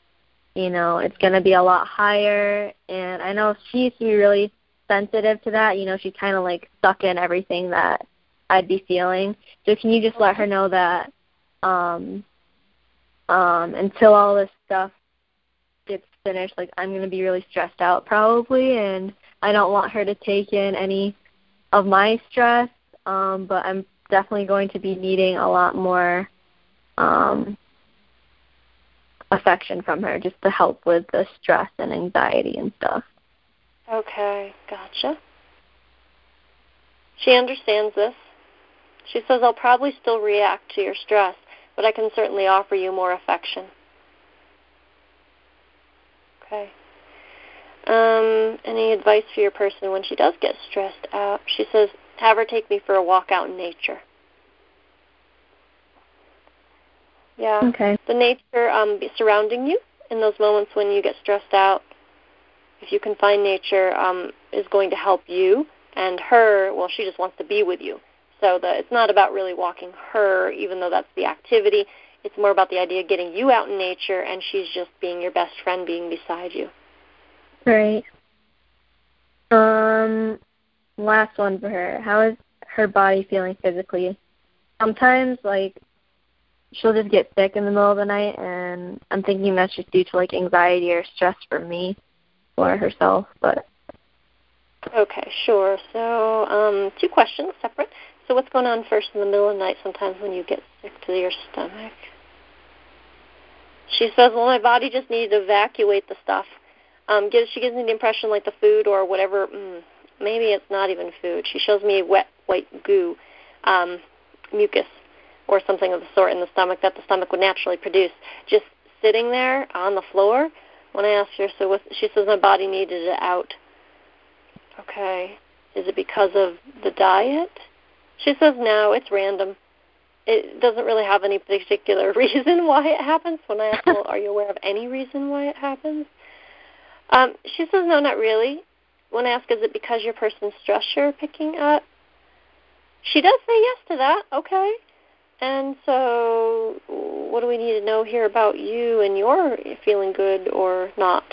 you know it's going to be a lot higher. And i know she used to be really sensitive to that. You know she kind of like stuck in everything that i'd be feeling. So can you just let her know that um um until all this stuff gets finished, like I'm going to be really stressed out probably, and I don't want her to take in any of my stress. Um, but I'm definitely going to be needing a lot more um, affection from her, just to help with the stress and anxiety and stuff. Okay, gotcha. She understands this. She says, I'll probably still react to your stress, but I can certainly offer you more affection. Okay. Um, any advice for your person when she does get stressed out? She says, have her take me for a walk out in nature. Yeah. Okay. The nature um, surrounding you in those moments when you get stressed out, if you can find nature, um, is going to help you and her. Well, she just wants to be with you. So the, it's not about really walking her, even though that's the activity. It's more about the idea of getting you out in nature and she's just being your best friend being beside you. Right. Um last one for her. How is her body feeling physically? Sometimes like she'll just get sick in the middle of the night and I'm thinking that's just due to like anxiety or stress for me or herself, but Okay, sure. So, um, two questions separate. So, what's going on first in the middle of the night sometimes when you get sick to your stomach? She says, "Well, my body just needs to evacuate the stuff." Um, gives she gives me the impression like the food or whatever. Mm, maybe it's not even food. She shows me wet white goo, um, mucus, or something of the sort in the stomach that the stomach would naturally produce, just sitting there on the floor. When I asked her, so what, she says my body needed it out. Okay, is it because of the diet? She says no, it's random it doesn't really have any particular *laughs* reason why it happens. When I ask, well, are you aware of any reason why it happens? Um, she says, no, not really. When I ask, is it because your person's stress you're picking up? She does say yes to that. Okay. And so, what do we need to know here about you and your feeling good or not?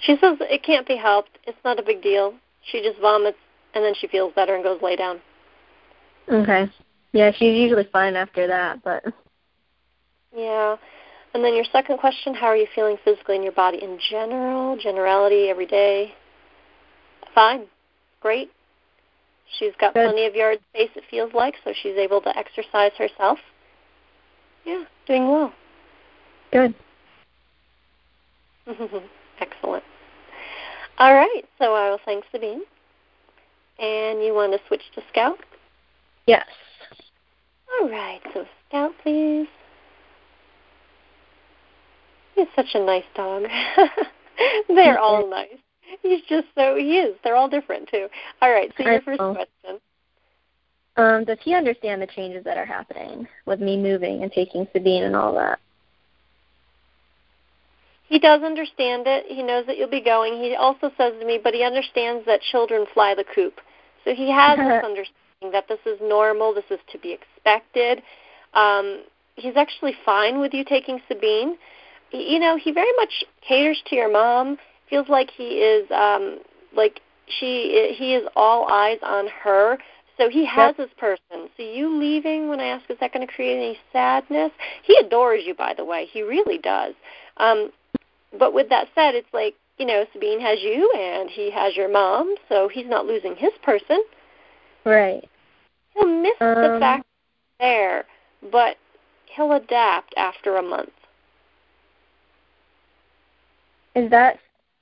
She says it can't be helped. It's not a big deal. She just vomits and then she feels better and goes lay down. Okay. Yeah, she's usually fine after that, but yeah. And then your second question, how are you feeling physically in your body in general, generality, every day? Fine. Great. She's got Good. plenty of yard space, it feels like, so she's able to exercise herself. Yeah, doing well. Good. Excellent. All right, so I will thank Sabine. And you want to switch to Scout? Yes. All right, so Scout, please. He's such a nice dog. *laughs* They're all nice. *laughs* He's just so he is. They're all different too. All right. So your first question. Um, does he understand the changes that are happening with me moving and taking Sabine and all that? He does understand it. He knows that you'll be going. He also says to me, but he understands that children fly the coop. So he has this *laughs* understanding that this is normal, this is to be expected. Um, he's actually fine with you taking Sabine. You know, he very much caters to your mom. Feels like he is um like she he is all eyes on her. So he has yep. his person. So you leaving when I ask is that going to create any sadness? He adores you by the way. He really does. Um but with that said, it's like you know Sabine has you and he has your mom, so he's not losing his person. Right. He'll miss um, the fact there, but he'll adapt after a month. Is that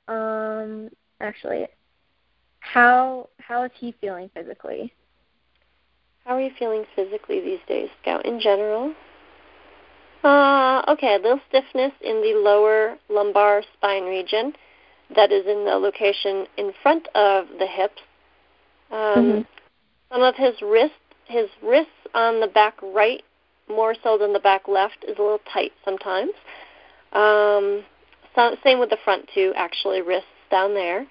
um actually how how is he feeling physically? How are you feeling physically these days, Scout? In general? Uh, okay, a little stiffness in the lower lumbar spine region that is in the location in front of the hips. Um, mm-hmm. Some of his wrist, his wrists on the back right, more so than the back left, is a little tight sometimes. Um, so, same with the front two, actually, wrists down there.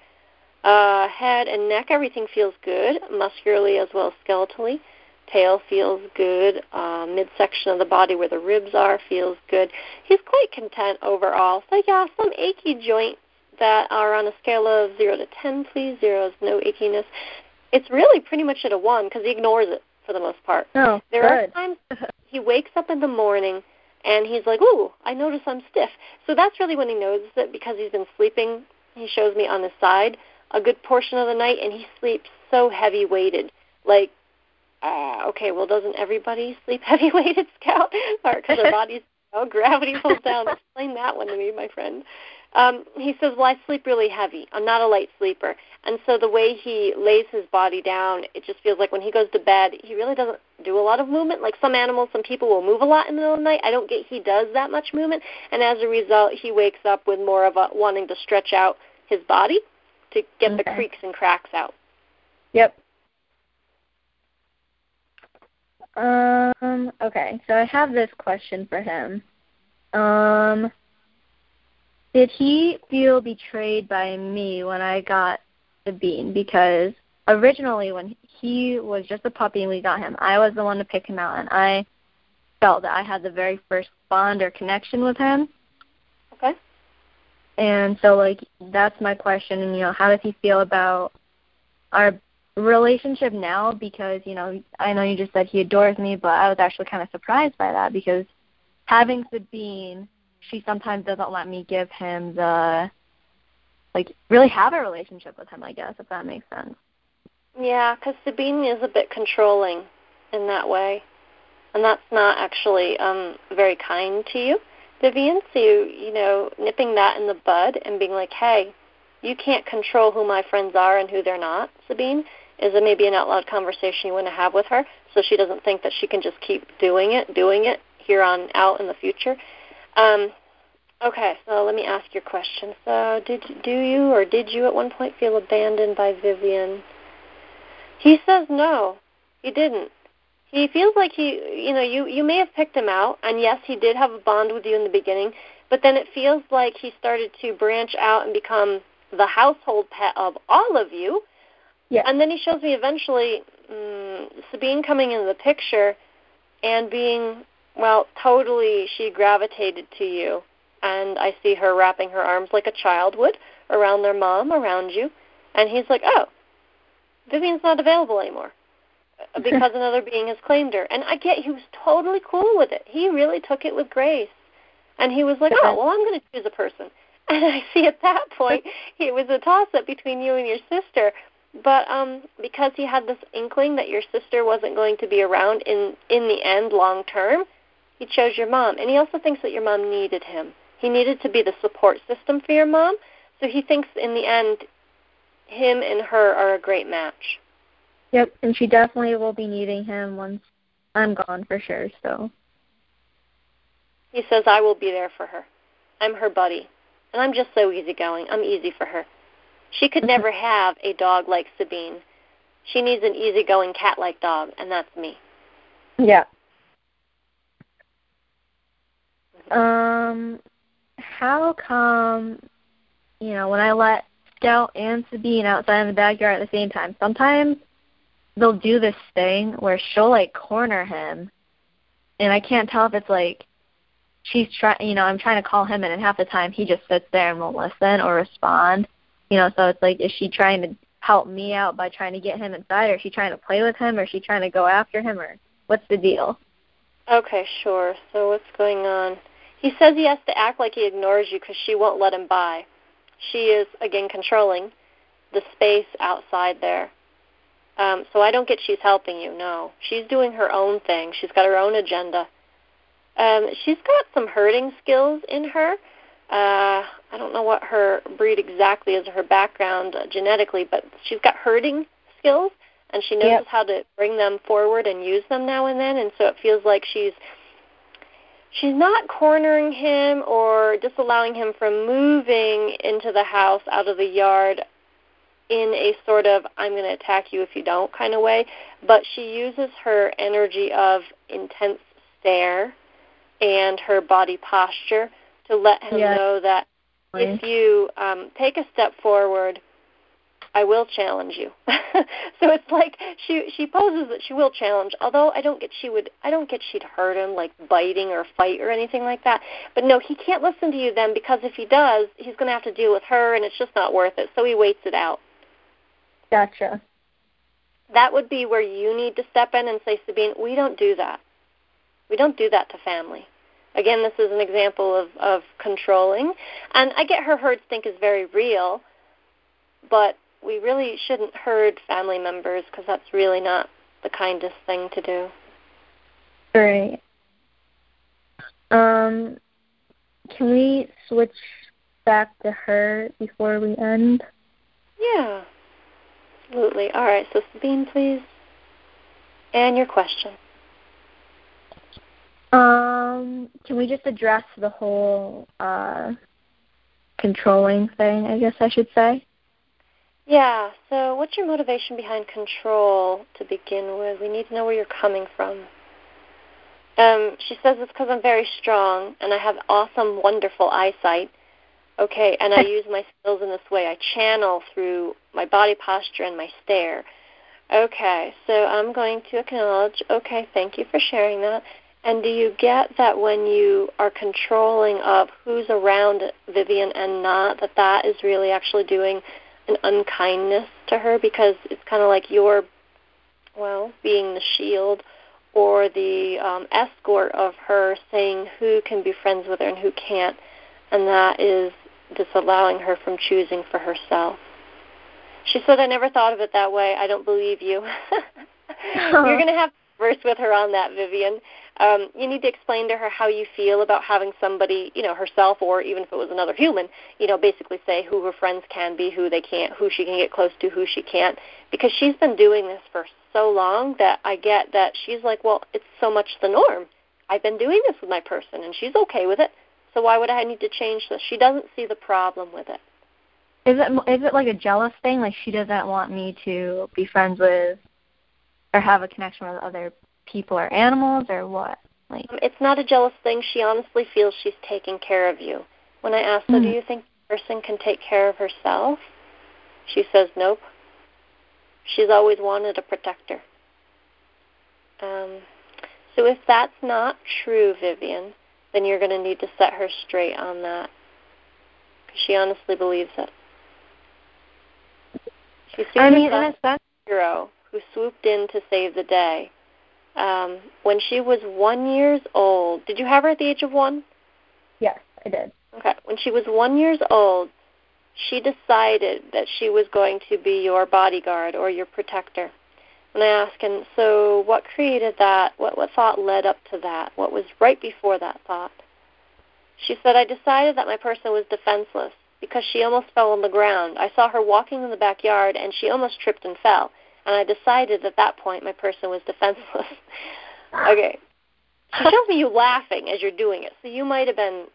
Uh, head and neck, everything feels good, muscularly as well as skeletally tail feels good. Uh, midsection of the body where the ribs are feels good. He's quite content overall. So yeah, some achy joints that are on a scale of zero to ten, please. Zero is no achiness. It's really pretty much at a one because he ignores it for the most part. Oh, there good. are times he wakes up in the morning and he's like, "Ooh, I notice I'm stiff." So that's really when he notices it because he's been sleeping. He shows me on his side a good portion of the night, and he sleeps so heavy weighted, like uh, okay, well, doesn't everybody sleep *laughs* heavy weighted, Scout? because their *laughs* bodies, know, gravity pulls down. Explain that one to me, my friend. Um, he says, well, I sleep really heavy. I'm not a light sleeper. And so the way he lays his body down, it just feels like when he goes to bed, he really doesn't do a lot of movement. Like some animals, some people will move a lot in the middle of the night. I don't get he does that much movement. And as a result, he wakes up with more of a wanting to stretch out his body to get okay. the creaks and cracks out. Yep. Um, okay, so I have this question for him. Um, did he feel betrayed by me when I got the bean? Because originally, when he was just a puppy and we got him, I was the one to pick him out, and I felt that I had the very first bond or connection with him. Okay. And so, like, that's my question. And you know, how does he feel about our relationship now because you know I know you just said he adores me, but I was actually kind of surprised by that because having Sabine, she sometimes doesn't let me give him the like really have a relationship with him. I guess if that makes sense. Yeah, because Sabine is a bit controlling in that way, and that's not actually um very kind to you, Vivian. So you you know nipping that in the bud and being like, hey. You can't control who my friends are and who they're not, Sabine is it maybe an out loud conversation you want to have with her so she doesn't think that she can just keep doing it, doing it here on out in the future. Um, okay, so let me ask your question. So, did do you or did you at one point feel abandoned by Vivian? He says no, he didn't. He feels like he, you know, you you may have picked him out, and yes, he did have a bond with you in the beginning, but then it feels like he started to branch out and become the household pet of all of you yeah. And then he shows me eventually um, Sabine coming into the picture and being, well, totally, she gravitated to you. And I see her wrapping her arms like a child would around their mom, around you. And he's like, oh, Vivian's not available anymore *laughs* because another being has claimed her. And I get he was totally cool with it. He really took it with grace. And he was like, oh, well, I'm going to choose a person. *laughs* And I see at that point *laughs* it was a toss up between you and your sister. But um, because he had this inkling that your sister wasn't going to be around in in the end long term, he chose your mom. And he also thinks that your mom needed him. He needed to be the support system for your mom. So he thinks in the end, him and her are a great match. Yep, and she definitely will be needing him once I'm gone for sure. So he says I will be there for her. I'm her buddy, and I'm just so easygoing. I'm easy for her. She could never have a dog like Sabine. She needs an easygoing cat-like dog, and that's me. Yeah. Um, how come, you know, when I let Scout and Sabine outside in the backyard at the same time, sometimes they'll do this thing where she'll like corner him, and I can't tell if it's like she's trying, you know, I'm trying to call him, in, and half the time he just sits there and won't listen or respond. You know, so it's like, is she trying to help me out by trying to get him inside, or is she trying to play with him, or is she trying to go after him, or what's the deal? Okay, sure. So what's going on? He says he has to act like he ignores you because she won't let him by. She is again controlling the space outside there. Um, so I don't get she's helping you. No, she's doing her own thing. She's got her own agenda. Um, she's got some herding skills in her. Uh, I don't know what her breed exactly is, or her background uh, genetically, but she's got herding skills, and she knows Yep. how to bring them forward and use them now and then. And so it feels like she's she's not cornering him or disallowing him from moving into the house out of the yard in a sort of I'm going to attack you if you don't kind of way, but she uses her energy of intense stare and her body posture to let him Yeah. know that if you um, take a step forward, I will challenge you. *laughs* so it's like she she poses that she will challenge. Although I don't get she would I don't get she'd hurt him like biting or fight or anything like that. But no, he can't listen to you then because if he does, he's going to have to deal with her, and it's just not worth it. So he waits it out. Gotcha. That would be where you need to step in and say, Sabine, we don't do that. We don't do that to family. Again, this is an example of, of controlling. And I get her herd instinct is very real, but we really shouldn't herd family members because that's really not the kindest thing to do. Great. Um, can we switch back to her before we end? Yeah, absolutely. All right, so Sabine, please. And your question. Um, can we just address the whole uh controlling thing, I guess I should say? Yeah, so what's your motivation behind control to begin with? We need to know where you're coming from. Um, she says it's because I'm very strong and I have awesome, wonderful eyesight. Okay, and I *laughs* use my skills in this way. I channel through my body posture and my stare. Okay, so I'm going to acknowledge, okay, thank you for sharing that. And do you get that when you are controlling of who's around Vivian and not, that that is really actually doing an unkindness to her because it's kind of like you're, well, being the shield or the um, escort of her saying who can be friends with her and who can't. And that is disallowing her from choosing for herself. She said, I never thought of it that way. I don't believe you. *laughs* You're going to have to converse with her on that, Vivian. Um, you need to explain to her how you feel about having somebody, you know, herself or even if it was another human, you know, basically say who her friends can be, who they can't, who she can get close to, who she can't. Because she's been doing this for so long that I get that she's like, well, it's so much the norm. I've been doing this with my person and she's okay with it. So why would I need to change this? She doesn't see the problem with it. Is it is it like a jealous thing? Like she doesn't want me to be friends with or have a connection with other people or animals or what? Like Um, it's not a jealous thing. She honestly feels she's taking care of you. When I asked her, do Mhm. you think the person can take care of herself? She says, nope. She's always wanted a protector. Um, so if that's not true, Vivian, then you're going to need to set her straight on that. Because she honestly believes it. She sees I mean, a hero who swooped in to save the day. Um, when she was one years old, did you have her at the age of one? yes, I did. Okay. When she was one years old, she decided that she was going to be your bodyguard or your protector. And I asked, and so what created that? What what thought led up to that? What was right before that thought? She said, I decided that my person was defenseless because she almost fell on the ground. I saw her walking in the backyard and she almost tripped and fell. And I decided at that point my person was defenseless. *laughs* okay. She shows me you laughing as you're doing it, so you might have been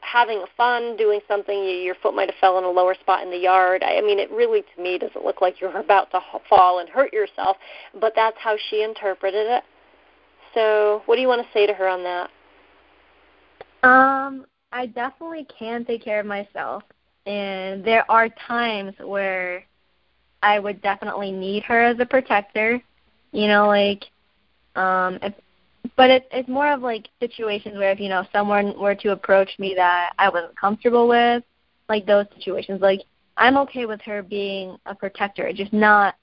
having fun doing something, your foot might have fell in a lower spot in the yard. I mean, it really to me doesn't look like you're about to fall and hurt yourself, but that's how she interpreted it. So, what do you want to say to her on that? Um, I definitely can take care of myself, and there are times where I would definitely need her as a protector. You know, like um if but it, it's more of like situations where if you know someone were to approach me that I wasn't comfortable with, like those situations. Like I'm okay with her being a protector, just not.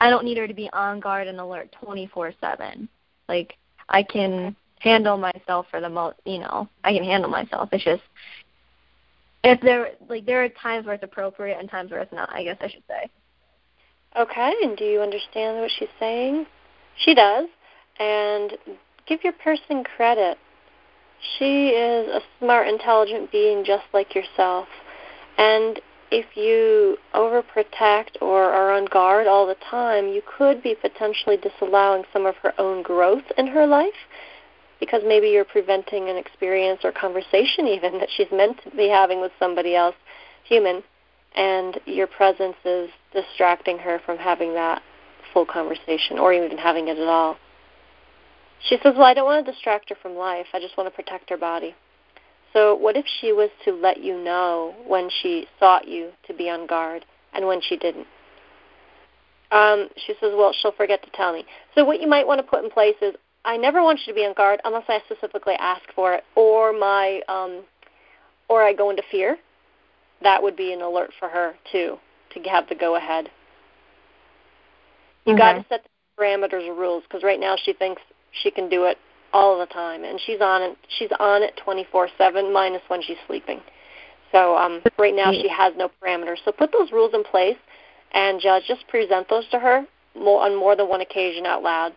I don't need her to be on guard and alert 24/7. Like I can handle myself for the most. You know, I can handle myself. It's just if there like there are times where it's appropriate and times where it's not. I guess I should say. Okay, and do you understand what she's saying? She does. And give your person credit. She is a smart, intelligent being just like yourself. And if you overprotect or are on guard all the time, you could be potentially disallowing some of her own growth in her life because maybe you're preventing an experience or conversation even that she's meant to be having with somebody else, human, and your presence is distracting her from having that full conversation or even having it at all. She says, Well, I don't want to distract her from life. I just want to protect her body. So, what if she was to let you know when she sought you to be on guard and when she didn't? Um, she says, Well, she'll forget to tell me. So, what you might want to put in place is I never want you to be on guard unless I specifically ask for it or my um, or I go into fear. That would be an alert for her too to have the go ahead. You got to set the parameters or rules because right now she thinks she can do it all the time, and she's on it. She's on it 24/7, minus when she's sleeping. So um, right now she has no parameters. So put those rules in place, and just just present those to her more, on more than one occasion out loud,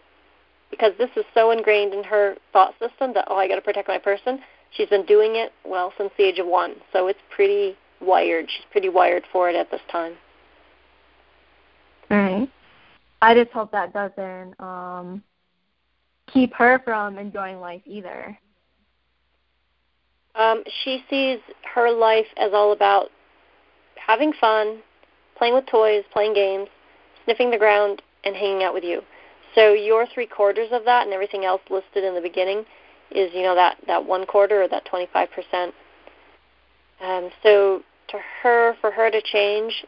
because this is so ingrained in her thought system that oh, I got to protect my person. She's been doing it well since the age of one, so it's pretty wired. She's pretty wired for it at this time. All right. I just hope that doesn't um keep her from enjoying life either. Um, she sees her life as all about having fun, playing with toys, playing games, sniffing the ground, and hanging out with you. So your three quarters of that and everything else listed in the beginning is, you know, that, that one quarter or that 25%. Um, so to her, for her to change,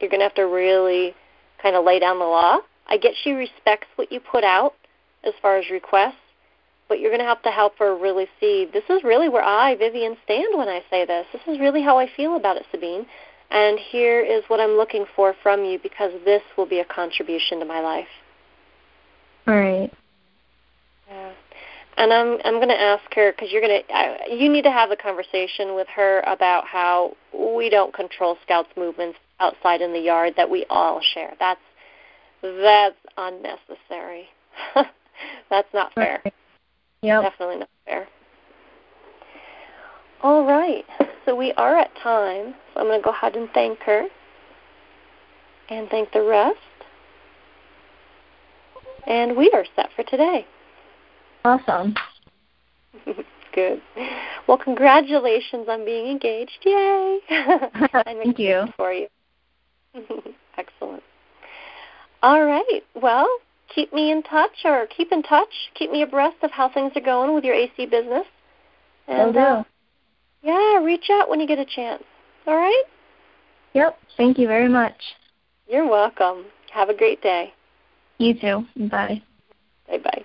you're going to have to really kind of lay down the law. I get she respects what you put out, as far as requests, but you're going to have to help her really see this is really where I, Vivian, stand when I say this. This is really how I feel about it, Sabina. And here is what I'm looking for from you because this will be a contribution to my life. All right. Yeah. And I'm I'm going to ask her because you're going to you need to have a conversation with her about how we don't control Scouts movements outside in the yard that we all share. That's that's unnecessary. *laughs* That's not fair. Yep. Definitely not fair. All right. So we are at time. So I'm going to go ahead and thank her and thank the rest. And we are set for today. Awesome. *laughs* Good. Well, congratulations on being engaged. Yay. *laughs* Thank you. For you. *laughs* Excellent. All right. Well, keep me in touch or keep in touch. Keep me abreast of how things are going with your AC business. And, Will do. Uh, yeah, reach out when you get a chance. All right? Yep. Thank you very much. You're welcome. Have a great day. You too. Bye. Bye bye.